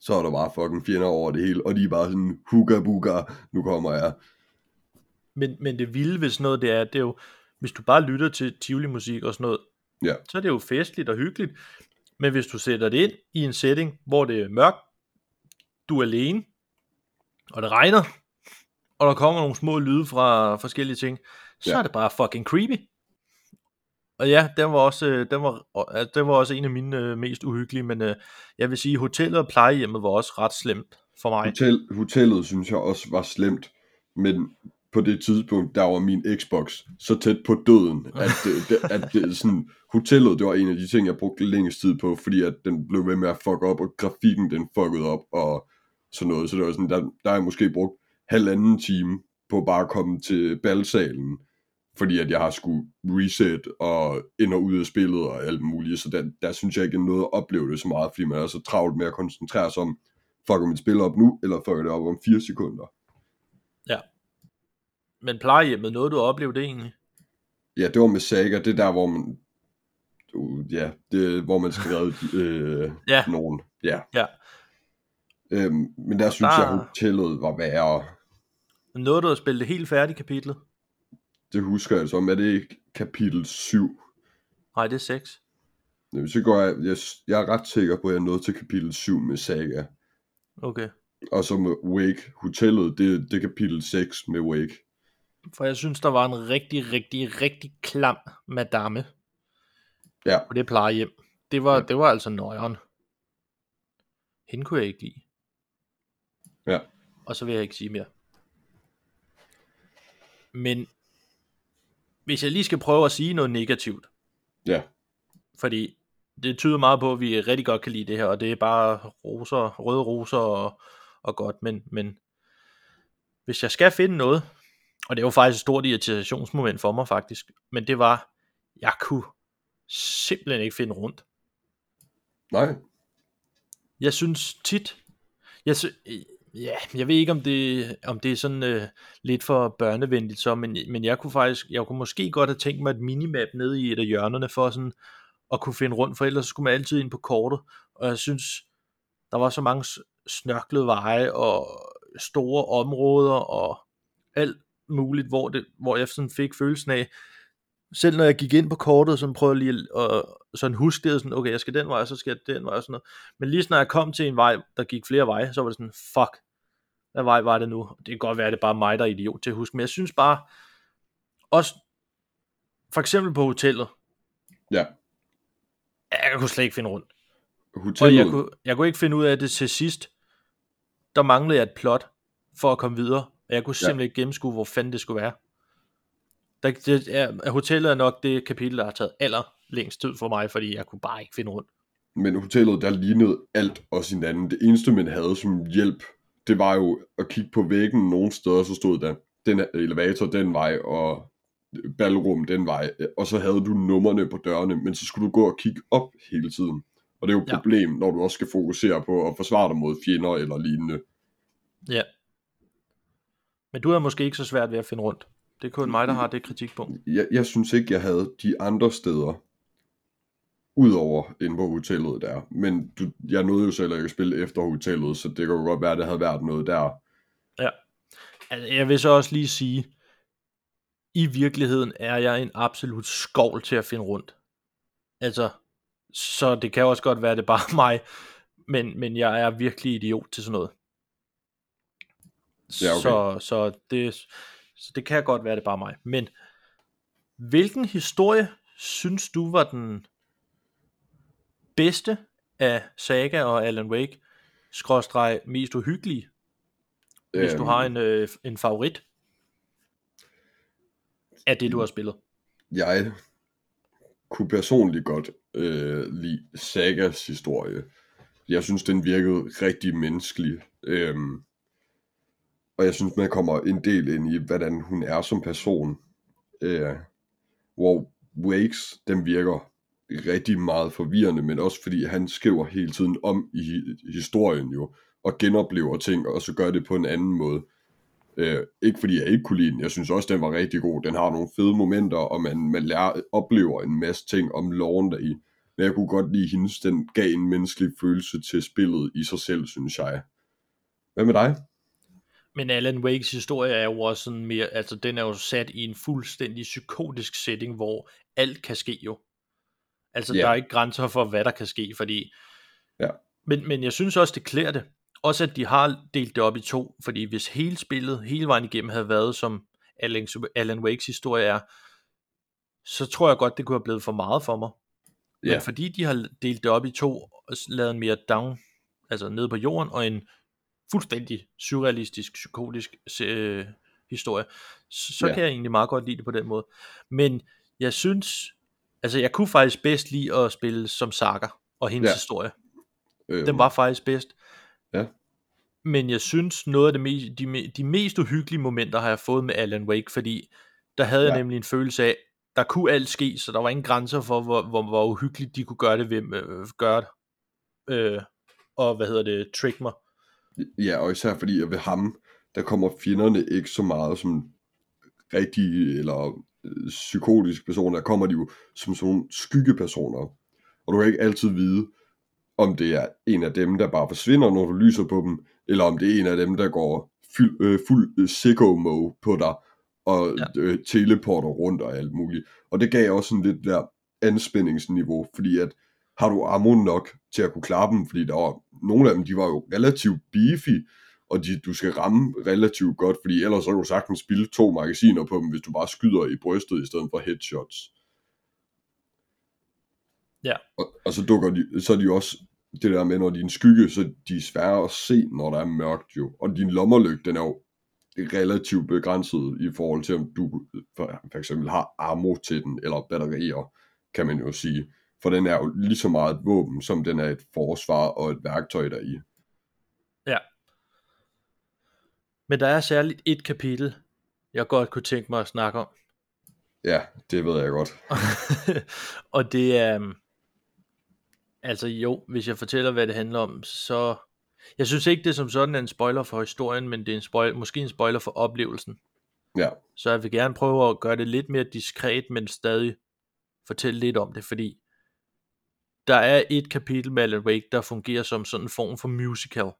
så er der bare fucking fjender over det hele, og de er bare sådan, hugga bugga, nu kommer jeg. men, men det vilde ved sådan noget, det er, det er jo, hvis du bare lytter til Tivoli-musik og sådan noget, Ja. så er det jo festligt og hyggeligt. Men hvis du sætter det ind i en setting, hvor det er mørkt, du er alene, og det regner, og der kommer nogle små lyde fra forskellige ting, så Ja. er det bare fucking creepy. Og ja, den var også, øh, den var, øh, den var også en af mine øh, mest uhyggelige, men øh, jeg vil sige, hotellet og plejehjemmet var også ret slemt for mig. Hotel, hotellet synes jeg også var slemt, men på det tidspunkt, der var min Xbox så tæt på døden, at, det, det, at det, sådan, hotellet, det var en af de ting, jeg brugte længst tid på, fordi at den blev ved med at fuck op, og grafikken den fuckede op, og sådan noget. Så det var sådan, der, der har jeg måske brugt halvanden time på bare at komme til balsalen, fordi at jeg har skulle reset og ind og ud af spillet og alt muligt, så der, der synes jeg ikke, jeg nåede at opleve det så meget, fordi man er så travlt med at koncentrere sig om, fucker mit spil op nu, eller fucker det op om 4 sekunder. Men plejehjemmet, nåede du at opleve det egentlig? Ja, det var med Saga, det er der, hvor man, uh, ja, det, hvor man skal redde øh, Ja. nogen. Ja. Ja. Øhm, men der synes Der- jeg, hotellet var værre. Nåede du at spille det helt færdigt kapitlet? Det husker jeg som, er det ikke kapitel 7? Nej, det er 6. Jamen, Så går jeg, jeg, jeg er ret sikker på, at jeg nåede til kapitel 7 med Saga. Okay. Og så med Wake, hotellet, det, det er kapitel 6 med Wake. For jeg synes, der var en rigtig, rigtig, rigtig klam madame Ja, på det plejehjem. Det var, det var altså nøjeren. Hende kunne jeg ikke lide. ja. Og så vil jeg ikke sige mere. Men hvis jeg lige skal prøve at sige noget negativt, Ja, fordi det tyder meget på, at vi rigtig godt kan lide det her, og det er bare roser, røde roser og, og godt, men, men hvis jeg skal finde noget, og det var faktisk et stort irritationsmoment for mig faktisk, men det var, jeg kunne simpelthen ikke finde rundt. nej, Jeg synes tit, jeg, sy- ja, jeg ved ikke om det, om det er sådan øh, lidt for børnevenligt så, men, men jeg kunne faktisk, jeg kunne måske godt have tænkt mig et minimap nede i et af hjørnerne for sådan at kunne finde rundt, for ellers skulle man altid ind på kortet, og jeg synes, der var så mange snørklede veje og store områder og alt muligt, hvor, det, hvor jeg sådan fik følelsen af, selv når jeg gik ind på kortet, sådan prøvede lige at sådan huske det, sådan, okay, jeg skal den vej, så skal jeg den vej, og sådan noget. Men lige når jeg kom til en vej, der gik flere veje, så var det sådan, fuck, hvad vej var det nu? Det kan godt være, at det er bare mig, der er idiot til at huske, men jeg synes bare, også, for eksempel på hotellet, ja. jeg kunne slet ikke finde rundt. Og Hotellet, jeg kunne, jeg kunne ikke finde ud af det til sidst. Der manglede jeg et plot for at komme videre. Og jeg kunne Ja. simpelthen ikke gennemskue, hvor fanden det skulle være. Der, det er, hotellet er nok det kapitel, der har taget aller længst tid for mig, fordi jeg kunne bare ikke finde rundt. men hotellet, der lignede alt og sin anden. Det eneste, man havde som hjælp, det var jo at kigge på væggen nogle steder, så stod der, den elevator den vej, og ballrum den vej, og så havde du numrene på dørene, men så skulle du gå og kigge op hele tiden. Og det er jo et Ja. problem, når du også skal fokusere på at forsvare dig mod fjender eller lignende. Ja. Men du er måske ikke så svært ved at finde rundt. Det er kun mig, der har det kritikpunkt. Jeg, jeg synes ikke, jeg havde de andre steder, udover inde på hotellet der. Men du, jeg nåede jo selv at spille efter hotellet, så det kan jo godt være, at det havde været noget der. Ja. Altså, jeg vil så også lige sige, i virkeligheden er jeg en absolut skovl til at finde rundt. Altså, så det kan også godt være, at det er bare mig, men, men jeg er virkelig idiot til sådan noget. Ja, okay. så, så, det, så det kan godt være, det er bare mig. Men hvilken historie synes du var den bedste af Saga og Alan Wake, skråstreg mest uhyggelige, hvis du Øhm, har en, øh, en favorit af det, du har spillet. Jeg kunne personligt godt øh, lide Sagas historie. Jeg synes, den virkede rigtig menneskelig. Øhm, og jeg synes, man kommer en del ind i, hvordan hun er som person. Øh, hvor Wakes, den virker rigtig meget forvirrende, men også fordi han skriver hele tiden om i historien jo, og genoplever ting, og så gør det på en anden måde. Øh, ikke fordi jeg ikke kunne lide den, jeg synes også, den var rigtig god. Den har nogle fede momenter, og man, man lærer, oplever en masse ting om loven deri. Men jeg kunne godt lide hendes, den gav en menneskelig følelse til spillet i sig selv, synes jeg. Hvad med dig? Men Alan Wakes historie er jo også sådan mere, altså den er jo sat i en fuldstændig psykotisk setting, hvor alt kan ske jo. Altså Ja. der er ikke grænser for, hvad der kan ske, fordi... Ja. Men, men jeg synes også, det klæder det. Også at de har delt det op i to, fordi hvis hele spillet, hele vejen igennem, havde været som Alan, Alan Wakes historie er, så tror jeg godt, det kunne have blevet for meget for mig. Ja. Men fordi de har delt det op i to, og lavet en mere down, altså nede på jorden, og en fuldstændig surrealistisk, psykotisk øh, historie, så, så Ja. kan jeg egentlig meget godt lide det på den måde. Men jeg synes, altså jeg kunne faktisk bedst lide at spille som Saga og hendes Ja. historie. Øhm, Den var faktisk bedst. Ja. Men jeg synes, noget af det me- de, de mest uhyggelige momenter har jeg fået med Alan Wake, fordi der havde jeg Ja. nemlig en følelse af, der kunne alt ske, så der var ingen grænser for, hvor, hvor, hvor uhyggeligt de kunne gøre det ved øh, gøre det. Øh, og hvad hedder det, trick mig. Ja, og især fordi, at ved ham, der kommer fjenderne ikke så meget som rigtige eller øh, psykotiske personer. Der kommer de jo som sådan nogle skyggepersoner. Og du kan ikke altid vide, om det er en af dem, der bare forsvinder, når du lyser på dem, eller om det er en af dem, der går fuld, øh, fuld øh, sicko-mode på dig, og Ja. ja. øh, teleporter rundt og alt muligt. Og det gav også sådan lidt der anspændingsniveau, fordi at har du ammo nok til at kunne klare dem, fordi der var, nogle af dem, de var jo relativt beefy, og de, du skal ramme relativt godt, fordi ellers så kan du sagtens spille to magasiner på dem, hvis du bare skyder i brystet i stedet for headshots. Ja. Og, og så dukker de, så er de jo også det der med, når de er en skygge, så de er svære at se, når der er mørkt jo. Og din lommerlygt, den er jo relativt begrænset i forhold til, om du for, for eksempel har ammo til den, eller batterier, kan man jo sige. For den er jo lige så meget et våben, som den er et forsvar og et værktøj deri. Men der er særligt et kapitel, jeg godt kunne tænke mig at snakke om. Ja, det ved jeg godt. og det er... øhm, Altså jo, hvis jeg fortæller, hvad det handler om, så... Jeg synes ikke, det som sådan er en spoiler for historien, men det er en spoil, måske en spoiler for oplevelsen. Ja, Så jeg vil gerne prøve at gøre det lidt mere diskret, men stadig fortælle lidt om det, fordi der er et kapitel med Alan Wake, der fungerer som sådan en form for musical.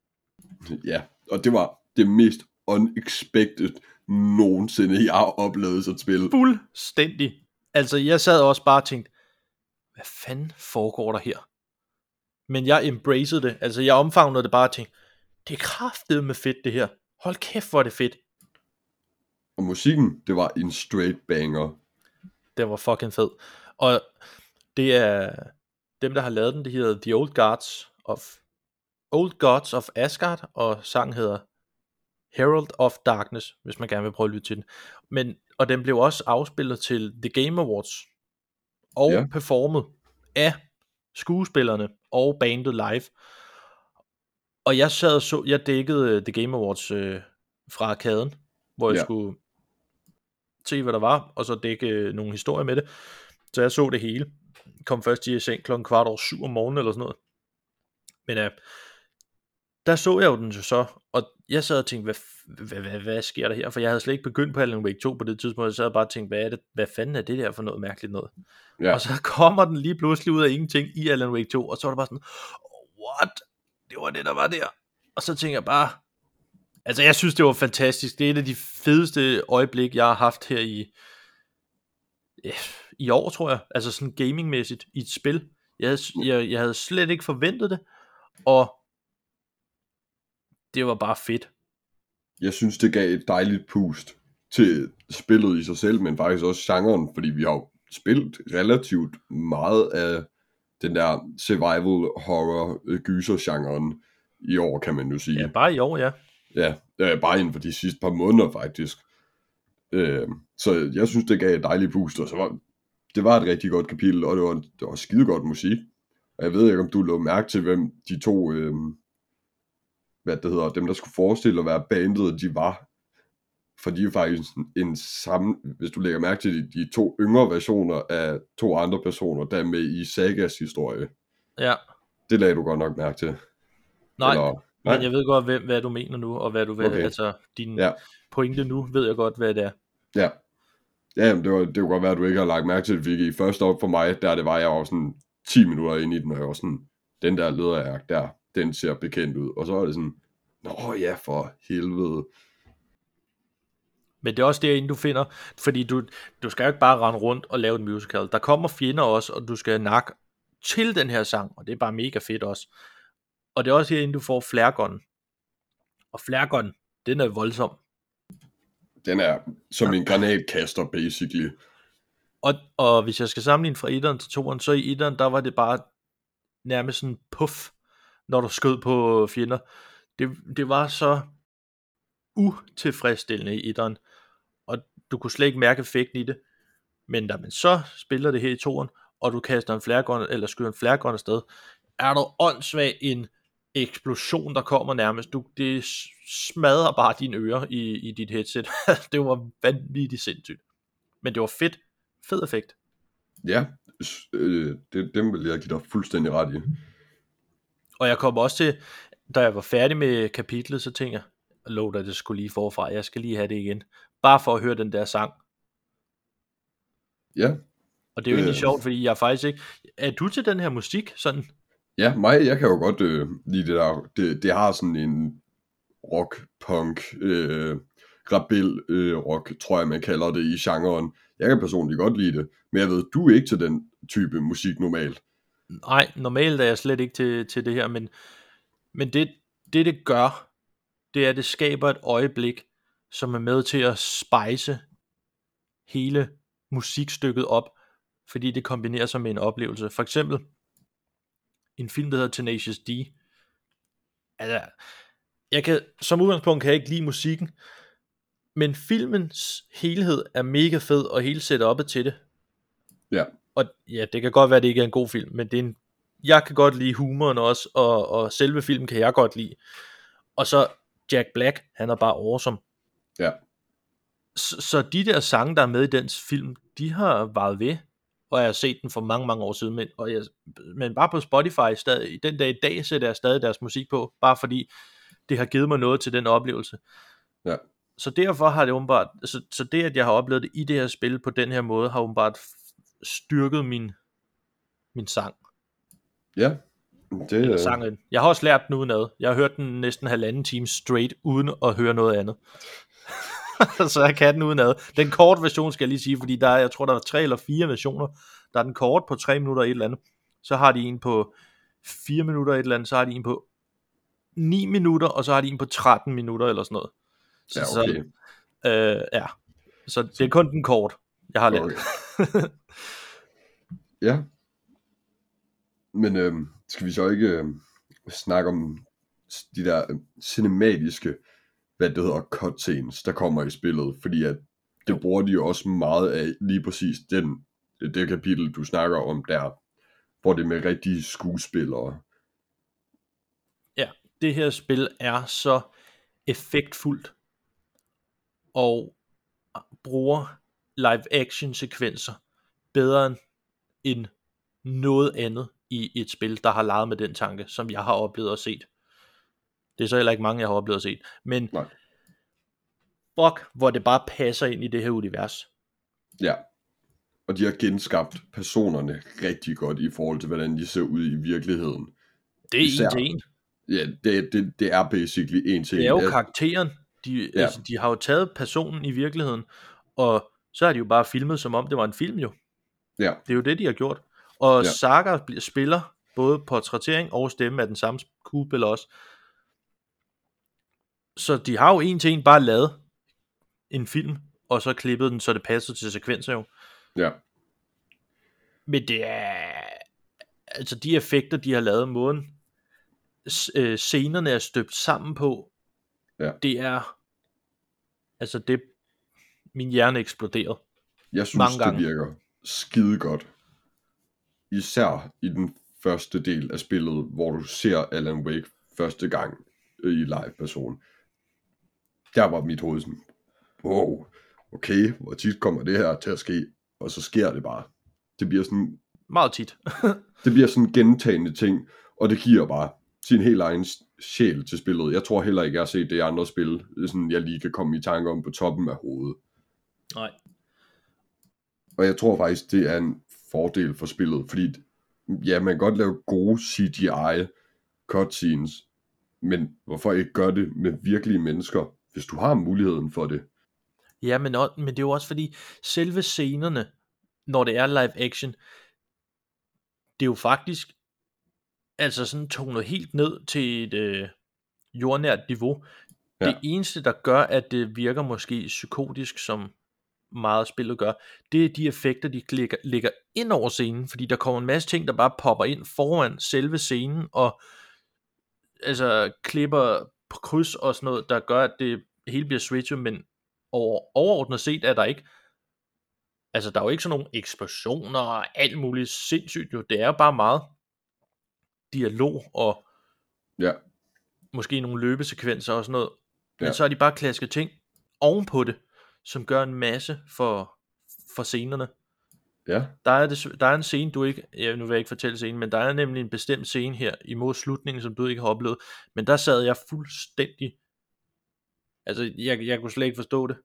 ja. Og det var det mest unexpected nogensinde, jeg har oplevet sådan et spil. Fuldstændig. Altså, jeg sad også bare og tænkte, hvad fanden foregår der her? Men jeg embraced det. Altså, jeg omfavnede det bare og tænkte, det er kraftet med fedt det her. Hold kæft, hvor er det fedt. Og musikken, det var en straight banger. Det var fucking fed. Og det er dem, der har lavet den, det hedder The Old Gods of Old Gods of Asgard, og sangen hedder Herald of Darkness, hvis man gerne vil prøve at lytte til den. Men, og den blev også afspillet til The Game Awards, og Ja. performet af skuespillerne og bandet live. Og jeg sad og så, jeg dækkede øh, The Game Awards øh, fra arkaden, hvor jeg Ja. skulle se, hvad der var, og så dække øh, nogle historier med det. Så jeg så det hele. Kom først i seng klokken kvart over syv om morgenen eller sådan noget. Men øh, der så jeg jo den så, og jeg sad og tænkte, hvad, hvad, hvad, hvad sker der her? For jeg havde slet ikke begyndt på Alan Wake 2 på det tidspunkt, jeg sad bare og tænkte, hvad, er det, hvad fanden er det der for noget mærkeligt noget? Ja. Og så kommer den lige pludselig ud af ingenting i Alan Wake 2, og så var det bare sådan, what? Det var det, der var der. Og så tænker jeg bare, altså jeg synes, det var fantastisk. Det er et af de fedeste øjeblik, jeg har haft her i, ja, i år, tror jeg. Altså sådan gamingmæssigt i et spil. Jeg havde, jeg, jeg havde slet ikke forventet det, og det var bare fedt. Jeg synes, det gav et dejligt pust til spillet i sig selv, men faktisk også genren, fordi vi har jo spillet relativt meget af den der survival horror øh, gyser genren i år, kan man jo sige. Ja, bare i år, ja. Ja, øh, bare inden for de sidste par måneder faktisk. Øh, så jeg synes, det gav et dejligt pust, og så var, det var et rigtig godt kapitel, og det var, det var skide godt musik. Og jeg ved ikke, om du lå mærke til, hvem de to, øh, hvad det hedder, dem der skulle forestille at være bandet, de var. For de er faktisk en samme, hvis du lægger mærke til de, de to yngre versioner af to andre personer, der er med i Sagas historie. Ja, Det lagde du godt nok mærke til. nej, Eller, men jeg ved godt, hvem, hvad du mener nu, og hvad du vil, Okay. altså din Ja. pointe nu, ved jeg godt, hvad det er. Ja. Ja, men det, var, det kunne godt være, at du ikke har lagt mærke til det, Vicky. først op for mig, der det var, jeg var sådan 10 minutter ind i den, og jeg var sådan, den der lederjagt der, den ser bekendt ud. Og så var det sådan, Nå ja, for helvede. Men det er også derinde, du finder, fordi du, du skal jo ikke bare rende rundt og lave et musical. Der kommer fjender også, og du skal nakke til den her sang, og det er bare mega fedt også. Og det er også herinde, du får flærgon. Og flærgon, den er voldsom. Den er som en granatkaster, basically. Og, og hvis jeg skal sammenligne fra 1'eren til 2'eren, så i 1'eren, der var det bare nærmest sådan puff, når du skød på fjender. Det, det var så utilfredsstillende i 1'eren, og du kunne slet ikke mærke effekten i det. Men da man så spiller det her i 2'eren, og du kaster en flærgon, eller skyder en flærgon afsted, er du åndssvag en eksplosion, der kommer nærmest. Du, det smadrer bare dine ører i, i dit headset. det var vanvittigt sindssygt. Men det var fedt. Fed effekt. Ja, øh, det, dem vil jeg give dig fuldstændig ret i. Og jeg kom også til, da jeg var færdig med kapitlet, så tænkte jeg, lov dig, det skulle lige forfra, jeg skal lige have det igen. Bare for at høre den der sang. Ja, Og det er jo egentlig Øh. sjovt, fordi jeg faktisk ikke... Er du til den her musik? Sådan, ja mig, jeg kan jo godt øh, lide det der. Det, det har sådan en rock, punk, øh, rebel øh, rock, tror jeg man kalder det i genren. Jeg kan personligt godt lide det, men jeg ved, du er ikke til den type musik normalt. nej, normalt er jeg slet ikke til, til det her, men, men det, det, det gør, det er, at det skaber et øjeblik, som er med til at spejse hele musikstykket op, fordi det kombinerer sig med en oplevelse. For eksempel en film, der hedder Tenacious D. Altså, jeg kan, som udgangspunkt kan jeg ikke lide musikken, men filmens helhed er mega fed, og hele setupet til det. Ja, Og ja, det kan godt være, at det ikke er en god film, men det er en, jeg kan godt lide humoren også, og, og selve filmen kan jeg godt lide. Og så Jack Black, han er bare awesome. ja, Så, så de der sange, der er med i den film, de har varet ved, og jeg har set den for mange, mange år siden, men, og jeg, men bare på Spotify, stadig, den dag i dag sætter jeg stadig deres musik på, bare fordi det har givet mig noget til den oplevelse. ja. Så derfor har det åbenbart, så, så det at jeg har oplevet det i det her spil på den her måde, har åbenbart styrket min, min sang. Ja, det, Eller øh, sangen. Jeg har også lært den udenad. Jeg har hørt den næsten halvanden time straight, uden at høre noget andet. så jeg kan den udenad. Den korte version skal jeg lige sige, fordi der er, jeg tror, der er tre eller fire versioner. Der er den kort på tre minutter og et eller andet. Så har de en på 4 minutter og et eller andet. Så har de en på 9 minutter, og så har de en på 13 minutter eller sådan noget. Så, ja, okay. så, øh, ja. så det er kun den kort, jeg har lært. Okay. ja. Men øh, skal vi så ikke øh, snakke om de der øh, cinematiske, hvad det hedder, cutscenes, der kommer i spillet, fordi at det bruger de jo også meget af lige præcis den, det kapitel, du snakker om der, hvor det er med rigtige skuespillere. Ja, det her spil er så effektfuldt og bruger live action sekvenser bedre end noget andet i et spil, der har leget med den tanke, som jeg har oplevet og set. Det er så heller ikke mange, jeg har oplevet og set. Men Nej. fuck, hvor det bare passer ind i det her univers. Ja. Og de har genskabt personerne rigtig godt i forhold til, hvordan de ser ud i virkeligheden. Det er Især- en til en. Ja, det, det, det er basically en til Det er jo en. Karakteren. De, ja. Altså, de har jo taget personen i virkeligheden, og så har de jo bare filmet, som om det var en film jo. ja, Det er jo det, de har gjort. Og ja. Saga spiller både portrættering og stemme af den samme skuespiller også. Så de har jo en til en bare lavet en film, og så klippet den, så det passer til sekvenser jo. ja, Men det er... Altså de effekter, de har lavet, måden øh, scenerne er støbt sammen på, Ja. det er... Altså det... Min hjerne eksploderede. Jeg synes, Mange det gange. virker skide godt. Især i den første del af spillet, hvor du ser Alan Wake første gang øh, i live person. Der var mit hoved sådan, wow, okay, hvor tit kommer det her til at ske? Og så sker det bare. Det bliver sådan, Meget tit. det bliver sådan gentagende ting, og det giver bare sin helt egen sjæl til spillet. Jeg tror heller ikke, jeg har set det i andre spil, sådan, jeg lige kan komme i tanke om på toppen af hovedet. Nej. Og jeg tror faktisk, det er en fordel for spillet, fordi ja, man kan godt lave gode CGI cutscenes, Men hvorfor ikke gøre det med virkelige mennesker, hvis du har muligheden for det? Ja, men, men det er jo også fordi, selve scenerne, når det er live action, det er jo faktisk altså sådan tonet helt ned til et øh, jordnært niveau. Ja. Det eneste, der gør, at det virker måske psykotisk, som meget af spillet gør, det er de effekter, de lægger, lægger ind over scenen, fordi der kommer en masse ting, der bare popper ind foran selve scenen, og altså klipper på kryds og sådan noget, der gør, at det hele bliver switchet, men over, overordnet set er der ikke altså der er jo ikke sådan nogle eksplosioner og alt muligt sindssygt jo, det er bare meget dialog og Ja, måske nogle løbesekvenser og sådan noget, men Ja. så er de bare klasket ting ovenpå det, som gør en masse for, for scenerne. Ja, Der er, det, der er en scene, du ikke, ja, nu vil jeg ikke fortælle scenen, men der er nemlig en bestemt scene her imod slutningen, som du ikke har oplevet, men der sad jeg fuldstændig, altså jeg, jeg kunne slet ikke forstå det.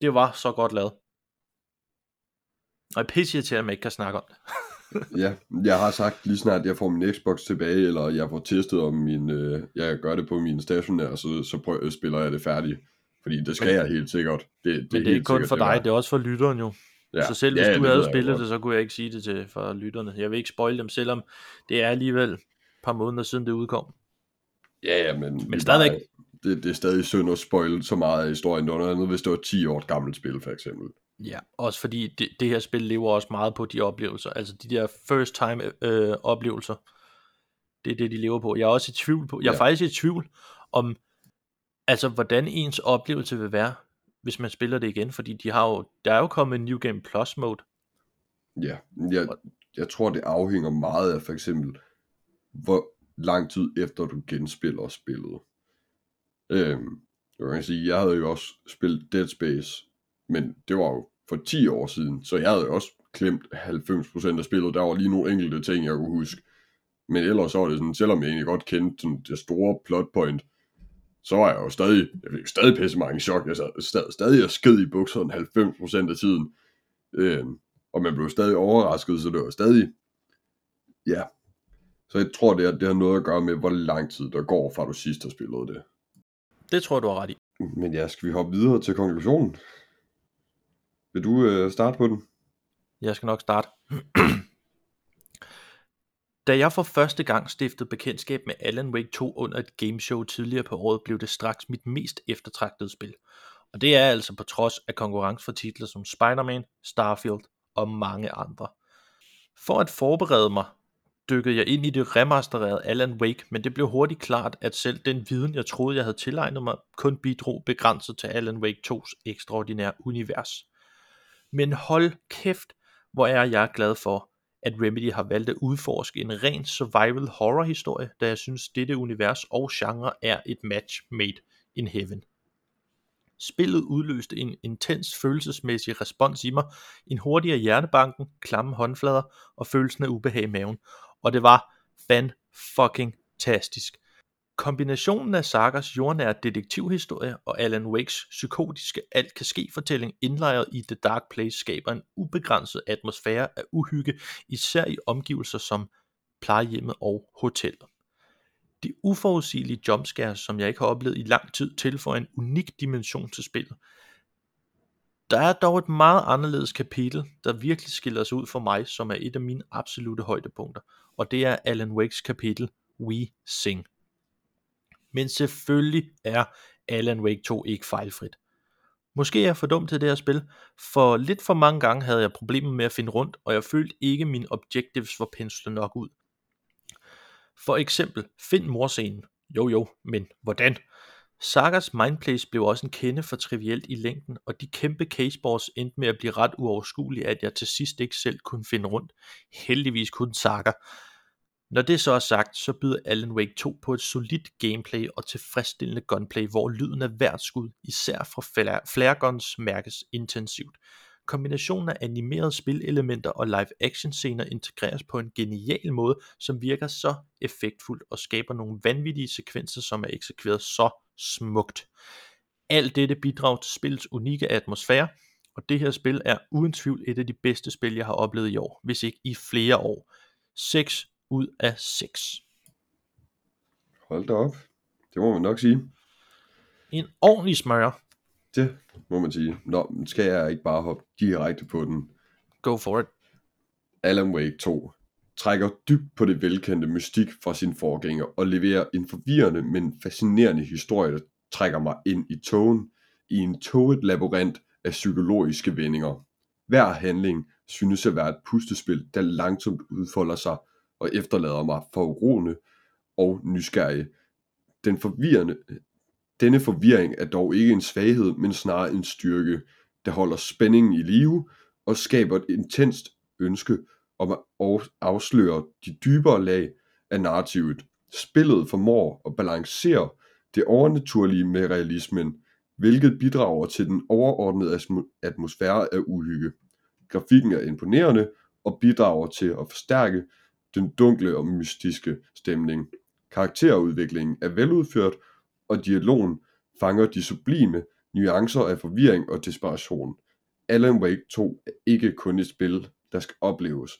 Det var så godt lavet. Og jeg pisse til, at man ikke kan snakke om det. ja. Jeg har sagt lige snart, jeg får min Xbox tilbage, eller jeg får testet om min, øh, jeg gør det på min stationær, så, så prøver, spiller jeg det færdigt. Fordi det skal jeg helt sikkert. Det, det, Men det er ikke kun sikkert, for det dig, værd. det er også for lytteren jo. Ja. Så selv hvis ja, du havde spillet det, så kunne jeg ikke sige det til for lytterne. Jeg vil ikke spoil dem, selvom det er alligevel et par måneder siden det udkom. Ja, ja, men, Men det er stadigvæk. Det, det er stadig synd at spoil så meget af historien. Noget andet, hvis det var 10 år gammelt spil, for eksempel. Ja, også fordi det, det her spil lever også meget på de oplevelser. Altså de der first time øh, oplevelser. Det er det, de lever på. Jeg er også i tvivl på. Jeg er Ja. faktisk i tvivl om, altså hvordan ens oplevelse vil være, hvis man spiller det igen. Fordi de har jo, der er jo kommet en New Game Plus mode. Ja, jeg, jeg tror, det afhænger meget af for eksempel, hvor lang tid efter du genspiller spillet. Øhm, jeg kan sige, jeg havde jo også spillet Dead Space, men det var jo for 10 år siden, så jeg havde jo også klemt 90% af spillet. Der var lige nogle enkelte ting, jeg kunne huske. Men ellers så var det sådan, selvom jeg egentlig godt kendte sådan, det store plot point, så var jeg jo stadig, jeg fik stadig pisse mange chok. Jeg sad stadig, stadig og sked i bukserne 90% af tiden. Øhm, og man blev stadig overrasket, så det var stadig, ja. Så jeg tror, det, er, det har noget at gøre med, hvor lang tid der går, fra du sidst har spillet det. Det tror jeg, du har ret i. Men ja, skal vi hoppe videre til konklusionen? Vil du øh, starte på den? Jeg skal nok starte. Da jeg for første gang stiftede bekendtskab med Alan Wake 2 under et gameshow tidligere på året, blev det straks mit mest eftertragtede spil. Og det er altså på trods af konkurrence for titler som Spider-Man, Starfield og mange andre. For at forberede mig, dykkede jeg ind i det remastererede Alan Wake, men det blev hurtigt klart, at selv den viden, jeg troede, jeg havde tilegnet mig, kun bidrog begrænset til Alan Wake 2's ekstraordinære univers. Men hold kæft, hvor er jeg glad for, at Remedy har valgt at udforske en ren survival horror historie, da jeg synes, dette univers og genre er et match made in heaven. Spillet udløste en intens følelsesmæssig respons i mig, en hurtigere hjertebanken, klamme håndflader og følelsen af ubehag i maven, og det var fan fucking tastisk. Kombinationen af Sagas jordnære detektivhistorie og Alan Wakes psykotiske alt kan ske fortælling indlejret i The Dark Place skaber en ubegrænset atmosfære af uhygge, især i omgivelser som plejehjemmet og hoteller. De uforudsigelige jumpscares, som jeg ikke har oplevet i lang tid, tilføjer en unik dimension til spillet. Der er dog et meget anderledes kapitel, der virkelig skiller sig ud for mig, som er et af mine absolute højdepunkter, og det er Alan Wakes kapitel We Sing. Men selvfølgelig er Alan Wake 2 ikke fejlfrit. Måske er jeg for dum til det her spil, for lidt for mange gange havde jeg problemer med at finde rundt, og jeg følte ikke mine objectives var penslet nok ud. For eksempel, find morscenen. Jo jo, men hvordan? Sagas mindplays blev også en kende for trivielt i længden, og de kæmpe caseboards endte med at blive ret uoverskuelige, at jeg til sidst ikke selv kunne finde rundt. Heldigvis kunne Saga. Når det så er sagt, så byder Alan Wake 2 på et solidt gameplay og tilfredsstillende gunplay, hvor lyden af hvert skud, især fra flare- guns, mærkes intensivt. Kombinationen af animerede spilelementer og live action scener integreres på en genial måde, som virker så effektfuldt og skaber nogle vanvittige sekvenser, som er eksekveret så smukt. Alt dette bidrager til spillets unikke atmosfære, og det her spil er uden tvivl et af de bedste spil, jeg har oplevet i år, hvis ikke i flere år. 6 ud af 6. Hold da op. Det må man nok sige. En ordentlig smør. Det må man sige. Nå, men skal jeg ikke bare hoppe direkte på den. Go for it. Alan Wake 2 trækker dybt på det velkendte mystik fra sin forgænger og leverer en forvirrende, men fascinerende historie, der trækker mig ind i togen i en toget labyrint af psykologiske vendinger. Hver handling synes at være et pustespil, der langsomt udfolder sig og efterlader mig forroende og nysgerrig. Den forvirrende, denne forvirring er dog ikke en svaghed, men snarere en styrke, der holder spændingen i live og skaber et intenst ønske om at afsløre de dybere lag af narrativet. Spillet formår at balancere det overnaturlige med realismen, hvilket bidrager til den overordnede atmosfære af uhygge. Grafikken er imponerende og bidrager til at forstærke den dunkle og mystiske stemning. Karakterudviklingen er veludført, og dialogen fanger de sublime nuancer af forvirring og desperation. Alan Wake 2 er ikke kun et spil, der skal opleves.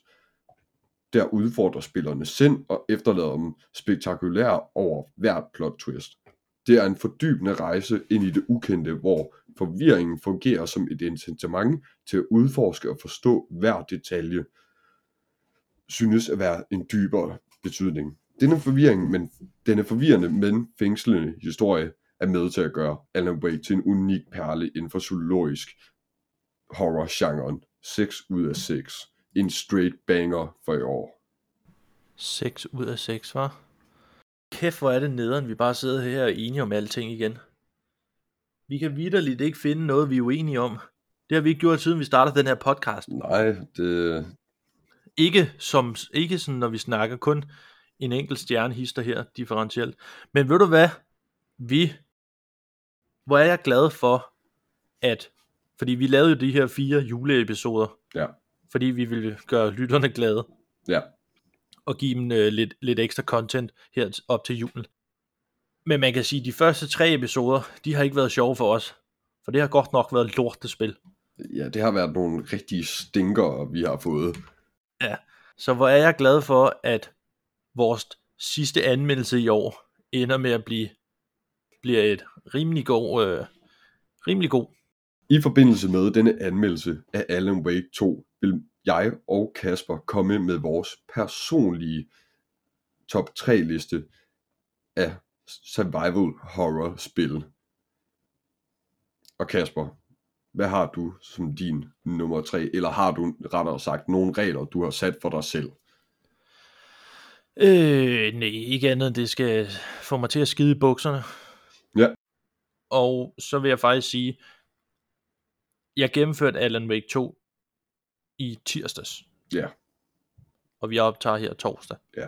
Der udfordrer spillerne sind og efterlader dem spektakulære over hvert plot twist. Det er en fordybende rejse ind i det ukendte, hvor forvirringen fungerer som et incitament til at udforske og forstå hver detalje, synes at være en dybere betydning. Denne forvirring, men denne forvirrende, men fængslende historie er med til at gøre Alan Wake til en unik perle inden for zoologisk horror-genren. 6 ud af 6. En straight banger for i år. 6 ud af 6, var. Kæft, hvor er det nederen, vi bare sidder her og er enige om alting igen. Vi kan vidderligt ikke finde noget, vi er uenige om. Det har vi ikke gjort, siden vi startede den her podcast. Nej, det... Ikke, som, ikke sådan, når vi snakker kun en enkelt stjernehister her, differentielt. Men ved du hvad? Vi... Hvor er jeg glad for, at... Fordi vi lavede jo de her fire juleepisoder. Ja. Fordi vi ville gøre lytterne glade. Ja. Og give dem øh, lidt, lidt ekstra content her op til julen. Men man kan sige, at de første tre episoder, de har ikke været sjove for os. For det har godt nok været lortespil. Ja, det har været nogle rigtige stinker, vi har fået. Ja, så hvor er jeg glad for, at vores sidste anmeldelse i år ender med at blive bliver et rimelig god, øh, rimelig god. I forbindelse med denne anmeldelse af Alan Wake 2 vil jeg og Kasper komme med vores personlige top 3 liste af survival horror spil. Og Kasper, hvad har du som din nummer 3? Eller har du rettere sagt nogle regler, du har sat for dig selv? Øh, nej, ikke andet end det skal få mig til at skide i bukserne. Ja. Og så vil jeg faktisk sige, jeg gennemførte Alan Wake 2 i tirsdags. Ja. Og vi optager her torsdag. Ja.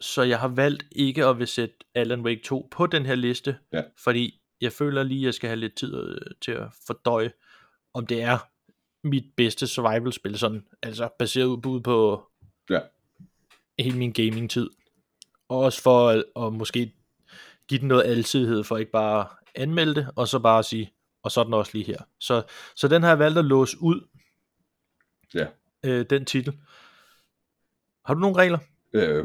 Så jeg har valgt ikke at vil sætte Alan Wake 2 på den her liste, Ja. fordi jeg føler lige, at jeg skal have lidt tid øh, til at fordøje, om det er mit bedste survival-spil, sådan, altså baseret ud på Ja. hele min gaming-tid. Og også for at, at måske give den noget alsidighed, for ikke bare anmelde det, og så bare sige, og så er den også lige her. Så, så den har jeg valgt at låse ud, Ja. øh, den titel. Har du nogle regler? Øh,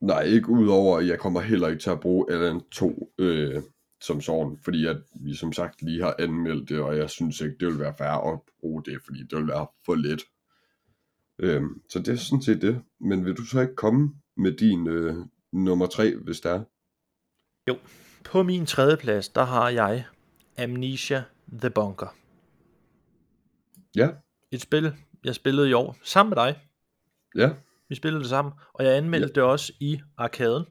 nej, ikke udover, at jeg kommer heller ikke til at bruge Alan 2 øh, som sådan, fordi at vi som sagt lige har anmeldt det, og jeg synes ikke, det vil være fair at bruge det, fordi det vil være for let. Øh, så det er sådan set det. Men vil du så ikke komme med din øh, nummer 3, hvis der er? På min tredje plads, der har jeg Amnesia The Bunker. Ja, Et spil, jeg spillede i år sammen med dig. ja, Vi spillede det sammen, og jeg anmeldte det også i Arkaden.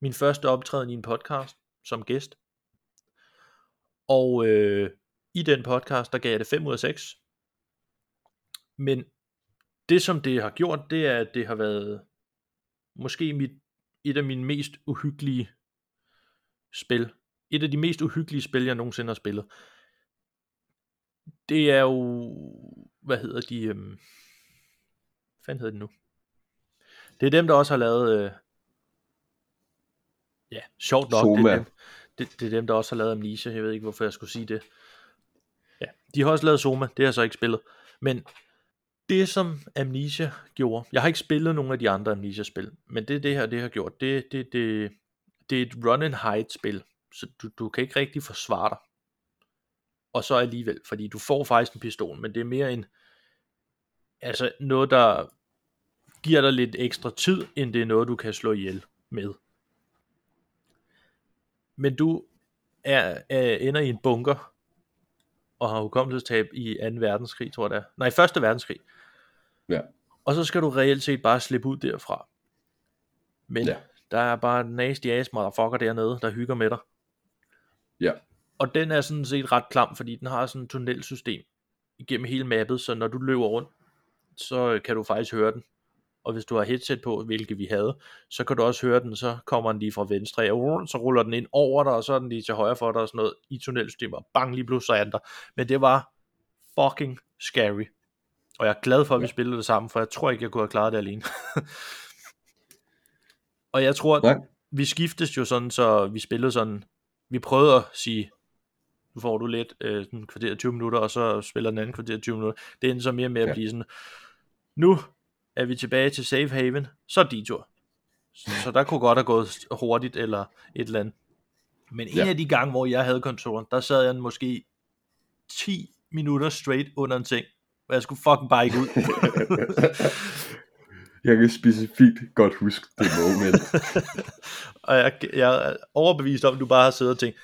Min første optræden i en podcast som gæst. Og øh, i den podcast, der gav jeg det 5 ud af 6. Men det som det har gjort, det er, at det har været måske mit, et af mine mest uhyggelige spil. Et af de mest uhyggelige spil, jeg nogensinde har spillet. Det er jo, hvad hedder de, øhm, hvad fanden hedder det nu? Det er dem, der også har lavet, øh, ja, sjovt nok, det Soma. er, dem, det, det er dem, der også har lavet Amnesia, jeg ved ikke, hvorfor jeg skulle sige det. Ja, de har også lavet Soma, det har jeg så ikke spillet. Men det, som Amnesia gjorde, jeg har ikke spillet nogen af de andre Amnesia-spil, men det, det her, det har gjort, det, det, det, det er et run and hide spil, så du, du kan ikke rigtig forsvare dig. Og så alligevel, fordi du får faktisk en pistol, men det er mere en, altså noget, der giver dig lidt ekstra tid, end det er noget, du kan slå ihjel med. Men du er, er, ender i en bunker, og har hukommelsestab i 2. verdenskrig, tror jeg det er. Nej, 1. verdenskrig. Ja. Og så skal du reelt set bare slippe ud derfra. Men Ja. der er bare nasty ass motherfucker dernede, der hygger med dig. Ja. Og den er sådan set ret klam, fordi den har sådan et tunnelsystem igennem hele mappet, så når du løber rundt, så kan du faktisk høre den. Og hvis du har headset på, hvilket vi havde, så kan du også høre den, så kommer den lige fra venstre, og så ruller den ind over dig, og så er den lige til højre for dig og sådan noget i tunnelsystemet, og bang, lige pludselig er den der. Men det var fucking scary. Og jeg er glad for, at vi spillede det sammen, for jeg tror ikke, jeg kunne have klaret det alene. og jeg tror, Nej. vi skiftes jo sådan, så vi spillede sådan, vi prøvede at sige, nu får du lidt, øh, sådan en kvarter 20 minutter, og så spiller den anden kvarter 20 minutter. Det endte så mere med at Ja. blive sådan, nu er vi tilbage til safe haven, så er det din tur. Så, så der kunne godt have gået hurtigt, eller et eller andet. Men en Ja. af de gange, hvor jeg havde kontoren, der sad jeg måske 10 minutter straight under en ting, og jeg skulle fucking bare ikke ud. Jeg kan specifikt godt huske det moment. og jeg, jeg er overbevist om, at du bare har siddet og tænkt,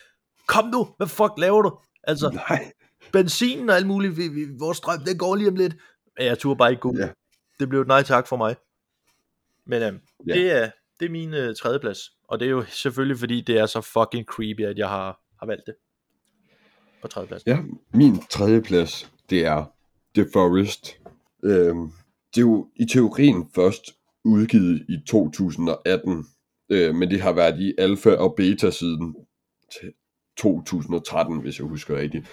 kom nu, hvad fuck laver du? Altså, Nej. benzinen og alt muligt, vi, vi, vores strøm, den går lige om lidt. Men jeg turde bare ikke gå. Ja. Det blev et nej tak for mig. Men øhm, Ja. det, er, det er min øh, tredjeplads. Og det er jo selvfølgelig, fordi det er så fucking creepy, at jeg har, har valgt det. På tredjeplads. Ja, min tredje plads, det er The Forest. Øhm, det er jo i teorien først udgivet i 2018, øh, men det har været i alfa og beta siden t- 2013, hvis jeg husker rigtigt.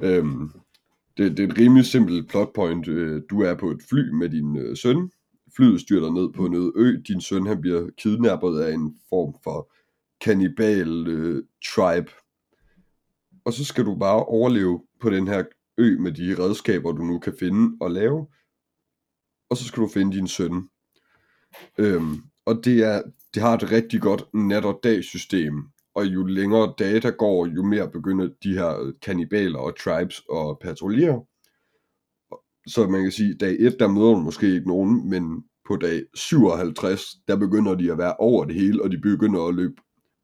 Øhm, det, det er et rimelig simpelt plotpoint. Øh, du er på et fly med din øh, søn. Flyet styrter ned på en øde ø. Din søn han bliver kidnappet af en form for kannibal øh, tribe. Og så skal du bare overleve på den her ø med de redskaber, du nu kan finde og lave. Og så skal du finde din søn. Øhm, og det, er, det har et rigtig godt nat- og dag-system. Og jo længere data går, jo mere begynder de her øh, kannibaler og tribes at patruljere. Så man kan sige, dag 1, der møder du måske ikke nogen, men på dag 57, der begynder de at være over det hele, og de begynder at løbe.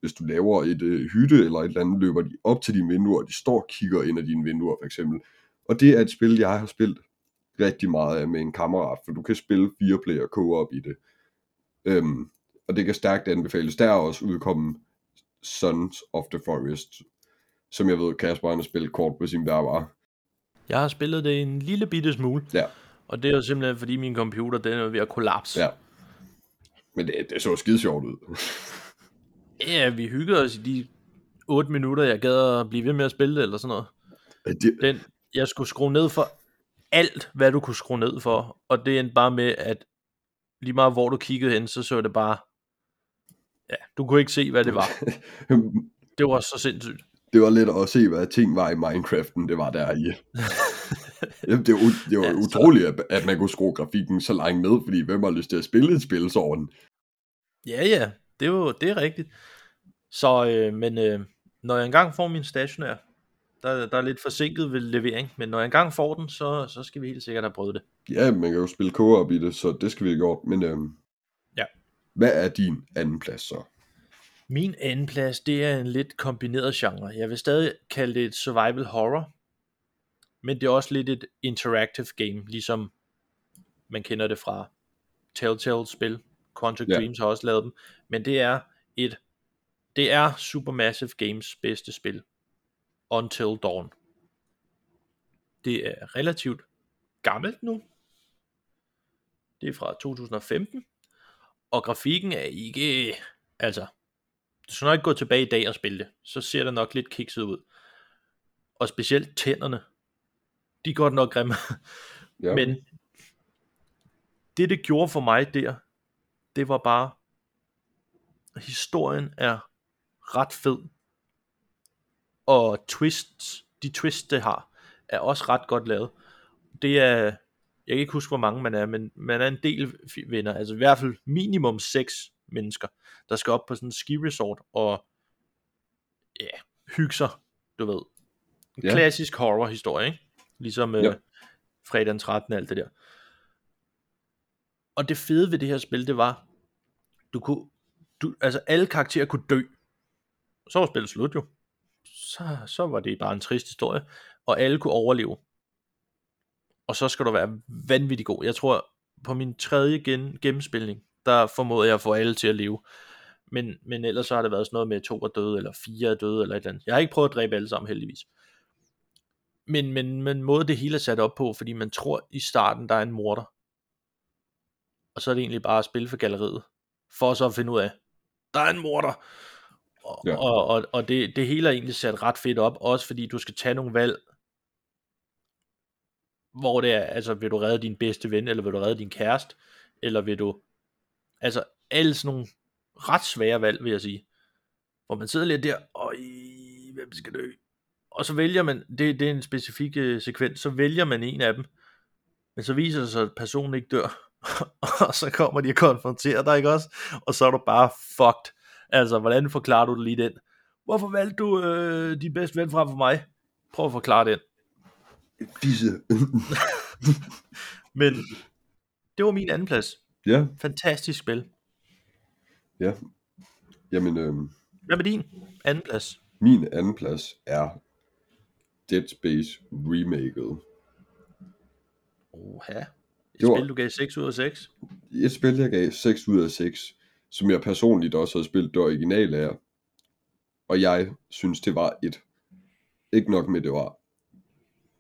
Hvis du laver et øh, hytte eller et eller andet, løber de op til dine vinduer, og de står og kigger ind ad dine vinduer, for eksempel. Og det er et spil, jeg har spillet rigtig meget af med en kammerat, for du kan spille fire player co-op i det. Øhm, og det kan stærkt anbefales. Der er også udkommet Sons of the Forest, som jeg ved, Kasper han har spillet kort på sin bærbare. Jeg har spillet det en lille bitte smule. Ja. Og det er jo simpelthen, fordi min computer, den er ved at kollapse. Ja. Men det, det så skide sjovt ud. ja, vi hyggede os i de 8 minutter, jeg gad at blive ved med at spille det, eller sådan noget. det, Den, jeg skulle skrue ned for alt, hvad du kunne skrue ned for. Og det endte bare med, at lige meget hvor du kiggede hen, så så det bare... Ja, du kunne ikke se, hvad det var. Det var så sindssygt. det var let at se, hvad ting var i Minecraften, det var der i. Jamen, det var, det var Ja, ja, så- utroligt, at, man kunne skrue grafikken så langt ned, fordi hvem har lyst til at spille et spil sådan? Ja, ja, det er jo det er rigtigt. Så, øh, men øh, når jeg engang får min stationær, der, der er lidt forsinket ved levering, men når jeg engang får den, så, så skal vi helt sikkert have prøvet det. Ja, man kan jo spille co-op i det, så det skal vi have gjort. Men Ja. Hvad er din anden plads så? Min anden plads, det er en lidt kombineret genre. Jeg vil stadig kalde det et survival horror, men det er også lidt et interactive game, ligesom man kender det fra Telltale-spil. Quantic Ja. Dreams har også lavet dem, men det er et det er Supermassive Games bedste spil. Until Dawn. Det er relativt gammelt nu. Det er fra 2015. Og grafikken er ikke... Altså, du skal nok ikke gå tilbage i dag og spille det. Så ser det nok lidt kikset ud. Og specielt tænderne. De er godt nok grimme. Ja. Men det, det gjorde for mig der, det var bare, historien er ret fed. Og twists, de twists, det har, er også ret godt lavet. Det er, jeg kan ikke huske, hvor mange man er, men man er en del venner. Altså i hvert fald minimum 6 mennesker, der skal op på sådan en ski resort og ja, hygge sig, du ved. En Ja. klassisk horror historie, ikke? Ligesom øh, Ja. ja. fredag den 13. alt det der. Og det fede ved det her spil, det var, du kunne, du, altså alle karakterer kunne dø. Så var spillet slut jo. Så, så var det bare en trist historie. Og alle kunne overleve. Og så skal du være vanvittig god. Jeg tror, på min tredje gen, gennemspilning, der formåede jeg at få alle til at leve. Men, men ellers så har det været sådan noget med to er døde, eller fire er døde, eller et eller andet. Jeg har ikke prøvet at dræbe alle sammen, heldigvis. Men, men, men måde det hele er sat op på, fordi man tror i starten, der er en morder. Og så er det egentlig bare at spille for galleriet. For så at finde ud af, der er en morder. Og, ja. og, og, og det, det hele er egentlig sat ret fedt op, også fordi du skal tage nogle valg, hvor det er, altså vil du redde din bedste ven, eller vil du redde din kæreste, eller vil du, altså alle sådan nogle ret svære valg, vil jeg sige, hvor man sidder lidt der, og hvem skal dø? Og så vælger man, det, det er en specifik øh, sekvens, så vælger man en af dem, men så viser det sig, at personen ikke dør, og så kommer de og konfronterer dig, ikke også? Og så er du bare fucked. Altså, hvordan forklarer du det lige den? Hvorfor valgte du øh, din bedste ven frem for mig? Prøv at forklare den. Fisse. Men det var min anden plads. ja, Fantastisk spil. ja. Jamen, øhm, Hvad med din anden plads? min anden plads er Dead Space Remaket. Oha. Et Det var- spil, du gav 6 ud af 6. Et spil, jeg gav 6 ud af 6, som jeg personligt også havde spillet det originale af. Og jeg synes, det var et, ikke nok med, det var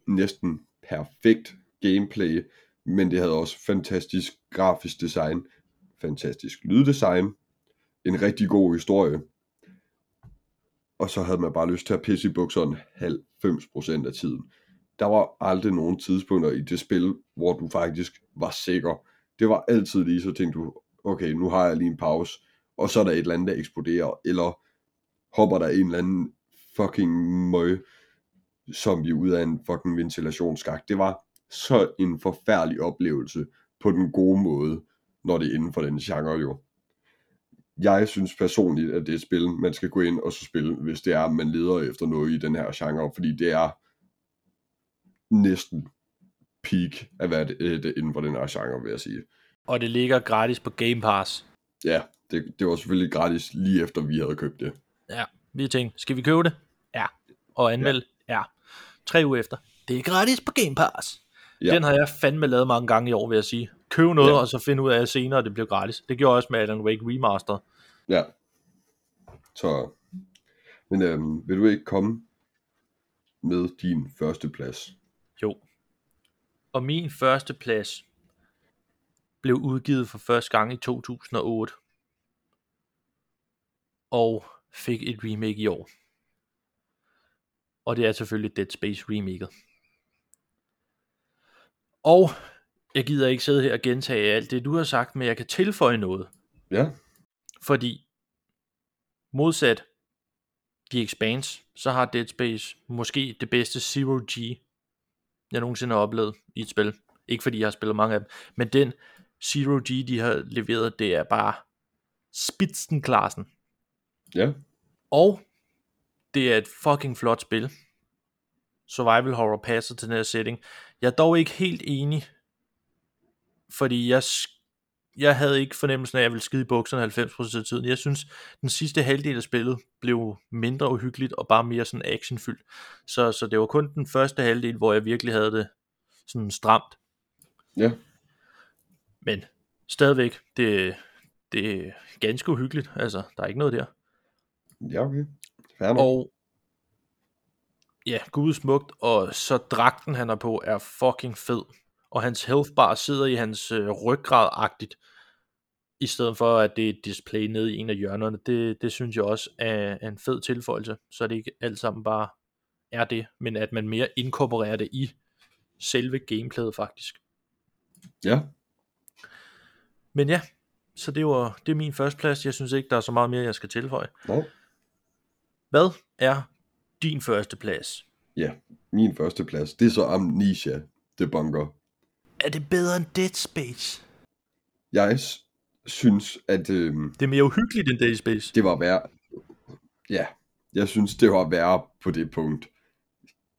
næsten perfekt gameplay, men det havde også fantastisk grafisk design, fantastisk lyddesign, en rigtig god historie, og så havde man bare lyst til at pisse i bukserne 90% af tiden. Der var aldrig nogen tidspunkter i det spil, hvor du faktisk var sikker. Det var altid lige så tænkte du, okay, nu har jeg lige en pause, og så er der et eller andet, der eksploderer, eller hopper der en eller anden fucking møg zombie ud af en fucking ventilationsskagt. Det var så en forfærdelig oplevelse på den gode måde, når det er inden for den genre jo. Jeg synes personligt, at det er et spil, man skal gå ind og så spille, hvis det er, man leder efter noget i den her genre, fordi det er næsten peak af hvad det, øh, det inden for den her genre, vil jeg sige. Og det ligger gratis på Game Pass. Ja, det, det var selvfølgelig gratis lige efter vi havde købt det. Ja, vi tænkte, skal vi købe det? Ja. Og anmelde? Tre uger efter. Det er gratis på Game Pass. Ja. Den har jeg fandme lavet mange gange i år, vil jeg sige. Køb noget, ja. og så finde ud af senere, at det bliver gratis. Det gjorde jeg også med Alan Wake Remaster. Ja. Så, men øhm, vil du ikke komme med din første plads? Jo. Og min første plads blev udgivet for første gang i 2008. Og fik et remake i år. Og det er selvfølgelig Dead Space remaket. Og jeg gider ikke sidde her og gentage alt det, du har sagt, men jeg kan tilføje noget. Ja, Fordi modsat The Expanse, så har Dead Space måske det bedste Zero G, jeg nogensinde har oplevet i et spil. Ikke fordi jeg har spillet mange af dem, men den Zero G, de har leveret, det er bare spidsenklassen. ja, Og det er et fucking flot spil. Survival horror passer til den her setting. Jeg er dog ikke helt enig, fordi jeg, jeg havde ikke fornemmelsen af, at jeg ville skide i bukserne 90% af tiden. Jeg synes, den sidste halvdel af spillet blev mindre uhyggeligt og bare mere sådan actionfyldt. Så, så det var kun den første halvdel, hvor jeg virkelig havde det sådan stramt. ja, Men stadigvæk, det, det er ganske uhyggeligt. Altså, der er ikke noget der. ja, okay. Nok. Og ja, gud smukt, og så dragten han er på er fucking fed. Og hans health bar sidder i hans øh, ryggrad-agtigt, i stedet for at det er et display nede i en af hjørnerne. Det, det synes jeg også er, er en fed tilføjelse, så det ikke alt sammen bare er det, men at man mere inkorporerer det i selve gameplayet faktisk. Ja, Men ja, så det var det er min første plads. Jeg synes ikke, der er så meget mere, jeg skal tilføje. no. Hvad er din første plads? ja. Min første plads, det er så Amnesia, det bunker. Er det bedre end Dead Space? Jeg synes, at øh, Det er mere uhyggeligt end Dead Space. det var værd. Ja, jeg synes, det var værd på det punkt.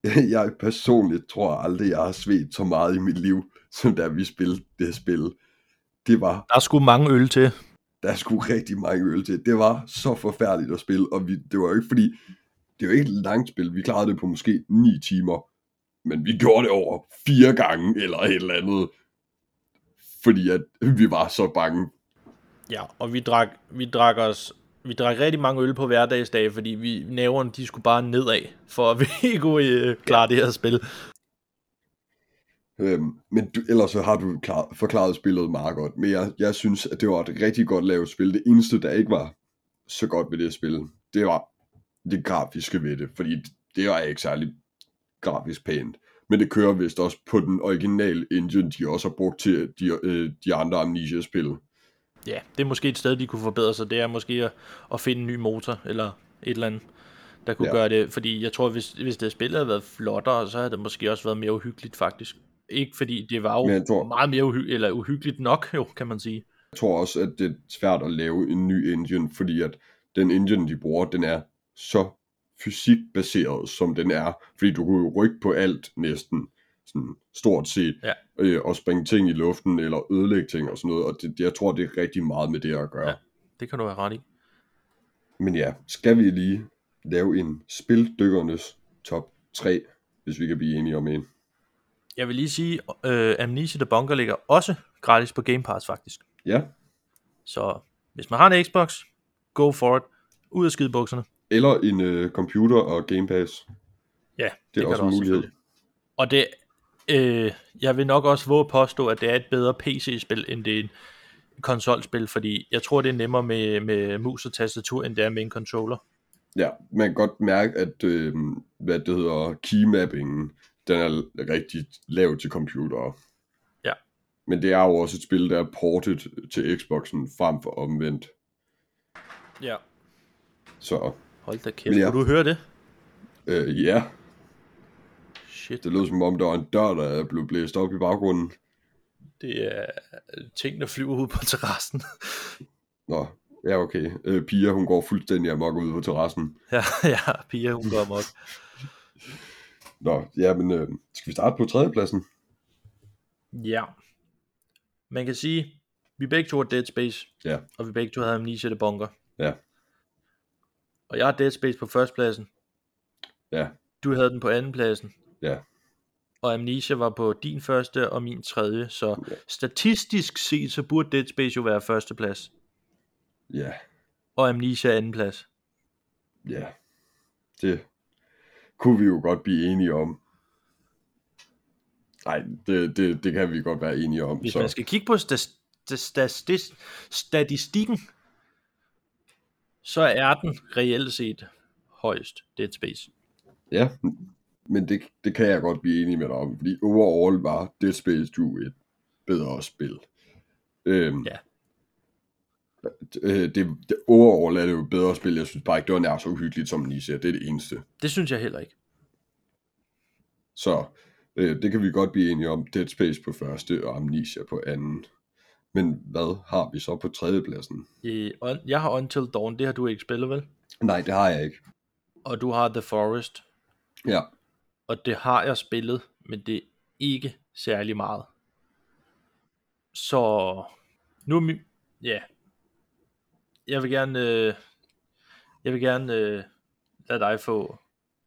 Jeg personligt tror aldrig, jeg har svedt så meget i mit liv, som da vi spillede det spil. Det var Der er sgu mange øl til. Der er sgu rigtig mange øl til. Det var så forfærdeligt at spille, og vi, det var jo ikke fordi, det var ikke et langt spil. Vi klarede det på måske 9 timer, men vi gjorde det over fire gange, eller et eller andet, fordi at vi var så bange. Ja, og vi drak, vi drak os vi drak rigtig mange øl på hverdagsdage, fordi vi næverne, de skulle bare nedad, for at vi kunne øh, klare det her spil. Øhm, men du, ellers så har du klar, forklaret spillet meget godt, men jeg, jeg synes, at det var et rigtig godt lavet spil. Det eneste, der ikke var så godt ved det spil, det var det grafiske ved det, fordi det var ikke særlig grafisk pænt. Men det kører vist også på den originale engine, de også har brugt til de, øh, de andre Amnesia-spil. Ja, det er måske et sted, de kunne forbedre sig. Det er måske at, at finde en ny motor, eller et eller andet, der kunne Ja. gøre det. Fordi jeg tror, hvis, hvis det spillet havde været flottere, så havde det måske også været mere uhyggeligt, faktisk. Ikke fordi det var jo Men tror- meget mere uhy- eller uhyggeligt nok, jo, kan man sige. Jeg tror også, at det er svært at lave en ny engine, fordi at den engine, de bruger, den er så fysikbaseret, som den er. Fordi du kunne jo rykke på alt næsten, sådan stort set, Ja. øh, og springe ting i luften, eller ødelægge ting og sådan noget, og det, jeg tror, det er rigtig meget med det at gøre. Ja. Det kan du have ret i. Men ja, skal vi lige lave en spildykkernes top 3, hvis vi kan blive enige om en. Jeg vil lige sige, øh, Amnesia The Bunker ligger også gratis på Game Pass, faktisk. Ja, Så hvis man har en Xbox, go for it. Ud af skidebukserne. eller en øh, computer og Game Pass. Ja, Det er kan også en mulighed. Og det, øh, jeg vil nok også våge at påstå, at det er et bedre PC-spil, end det er en konsolspil, fordi jeg tror, det er nemmere med, med mus og tastatur, end det er med en controller. Ja, man kan godt mærke, at øh, hvad det hedder, keymappingen, den er rigtig lav til computere. Ja. Men det er jo også et spil, der er portet til Xboxen frem for omvendt. Ja. Så Hold da kæft, ja. kunne du høre det? øh, ja, Shit, det lød som om, der var en dør, der er blevet blæst op i baggrunden. det er ting, der flyver ud på terrassen. Nå, ja okay. Øh, Pia, hun går fuldstændig amok ude på terrassen. ja, ja, Pia, hun går amok. Nå, ja, men øh, skal vi starte på tredjepladsen? Ja. Man kan sige, vi begge to har Dead Space, Ja, og vi begge to havde Amnesia The Bunker. ja, Og jeg har Dead Space på førstepladsen. ja, Du havde den på andenpladsen. ja. Og Amnesia var på din første og min tredje. Så statistisk set, så burde Dead Space jo være førsteplads. Ja, Og Amnesia andenplads. ja. Det kunne vi jo godt blive enige om. Nej, det, det, det kan vi godt være enige om. Hvis så. man skal kigge på sta- sta- sta- statistikken, så er den reelt set højst Dead Space. Ja, men det, det kan jeg godt blive enig med dig om, fordi overall var Dead Space 2 et bedre spil. Øhm, Ja. Øh, det, det, overall er det jo bedre spil, jeg synes bare ikke, det var nær så uhyggeligt som Nisia, det er det eneste. Det synes jeg heller ikke. Så øh, det kan vi godt blive enige om, Dead Space på første og Amnesia på anden. Men hvad har vi så på tredjepladsen? On, jeg har Until Dawn, det har du ikke spillet vel? Nej, det har jeg ikke. Og du har The Forest, Ja, og det har jeg spillet, men det er ikke særlig meget. Så nu er min, ja, jeg vil gerne, øh, jeg vil gerne øh, lade dig få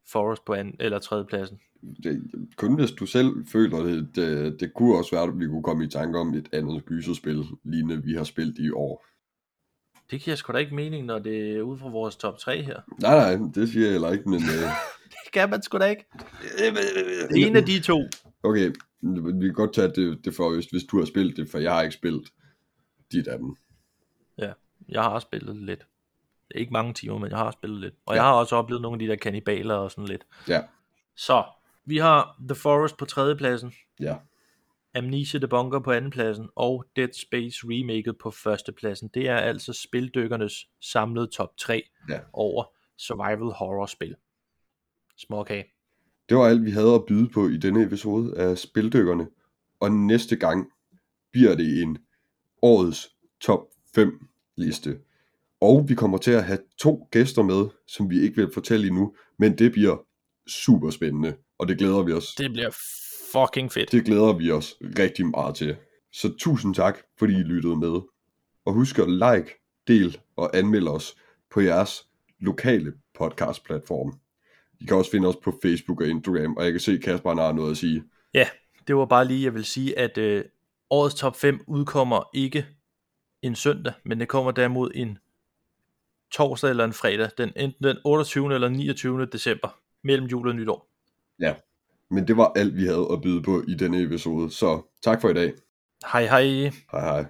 Forest på anden eller tredje pladsen. det, kun hvis du selv føler det, det, det kunne også være, at vi kunne komme i tanke om et andet gyserspil, lignende vi har spillet i år. Det giver sgu da ikke mening, når det er ud fra vores top 3 her. Nej, nej, det siger jeg heller ikke, men... Øh, Det kan man sgu da ikke. En af de to. Okay, vi kan godt tage det, det for, hvis, hvis du har spillet det, for jeg har ikke spillet dit af dem. Jeg har spillet lidt. Ikke mange timer, men jeg har spillet lidt. Og Ja. jeg har også oplevet nogle af de der kannibaler og sådan lidt. Ja, Så, vi har The Forest på tredjepladsen, ja, Amnesia The Bunker på andenpladsen, og Dead Space Remaket på førstepladsen. Det er altså spildykkernes samlede top 3 ja. over survival horror spil. Småkage. Det var alt, vi havde at byde på i denne episode af Spildykkerne. Og næste gang bliver det en årets top 5 liste. Og vi kommer til at have to gæster med, som vi ikke vil fortælle endnu, men det bliver super spændende, og det glæder vi os. Det bliver fucking fedt. Det glæder vi os rigtig meget til. Så tusind tak, fordi I lyttede med. Og husk at like, del og anmelde os på jeres lokale podcastplatform. I kan også finde os på Facebook og Instagram, og jeg kan se, at Kasper har noget at sige. Ja, det var bare lige, jeg vil sige, at øh, årets top 5 udkommer ikke en søndag, men det kommer derimod en torsdag eller en fredag, den, enten den 28. eller 29. december, mellem jul og nytår. Ja, men det var alt, vi havde at byde på i denne episode. Så tak for i dag. Hej hej. Hej hej.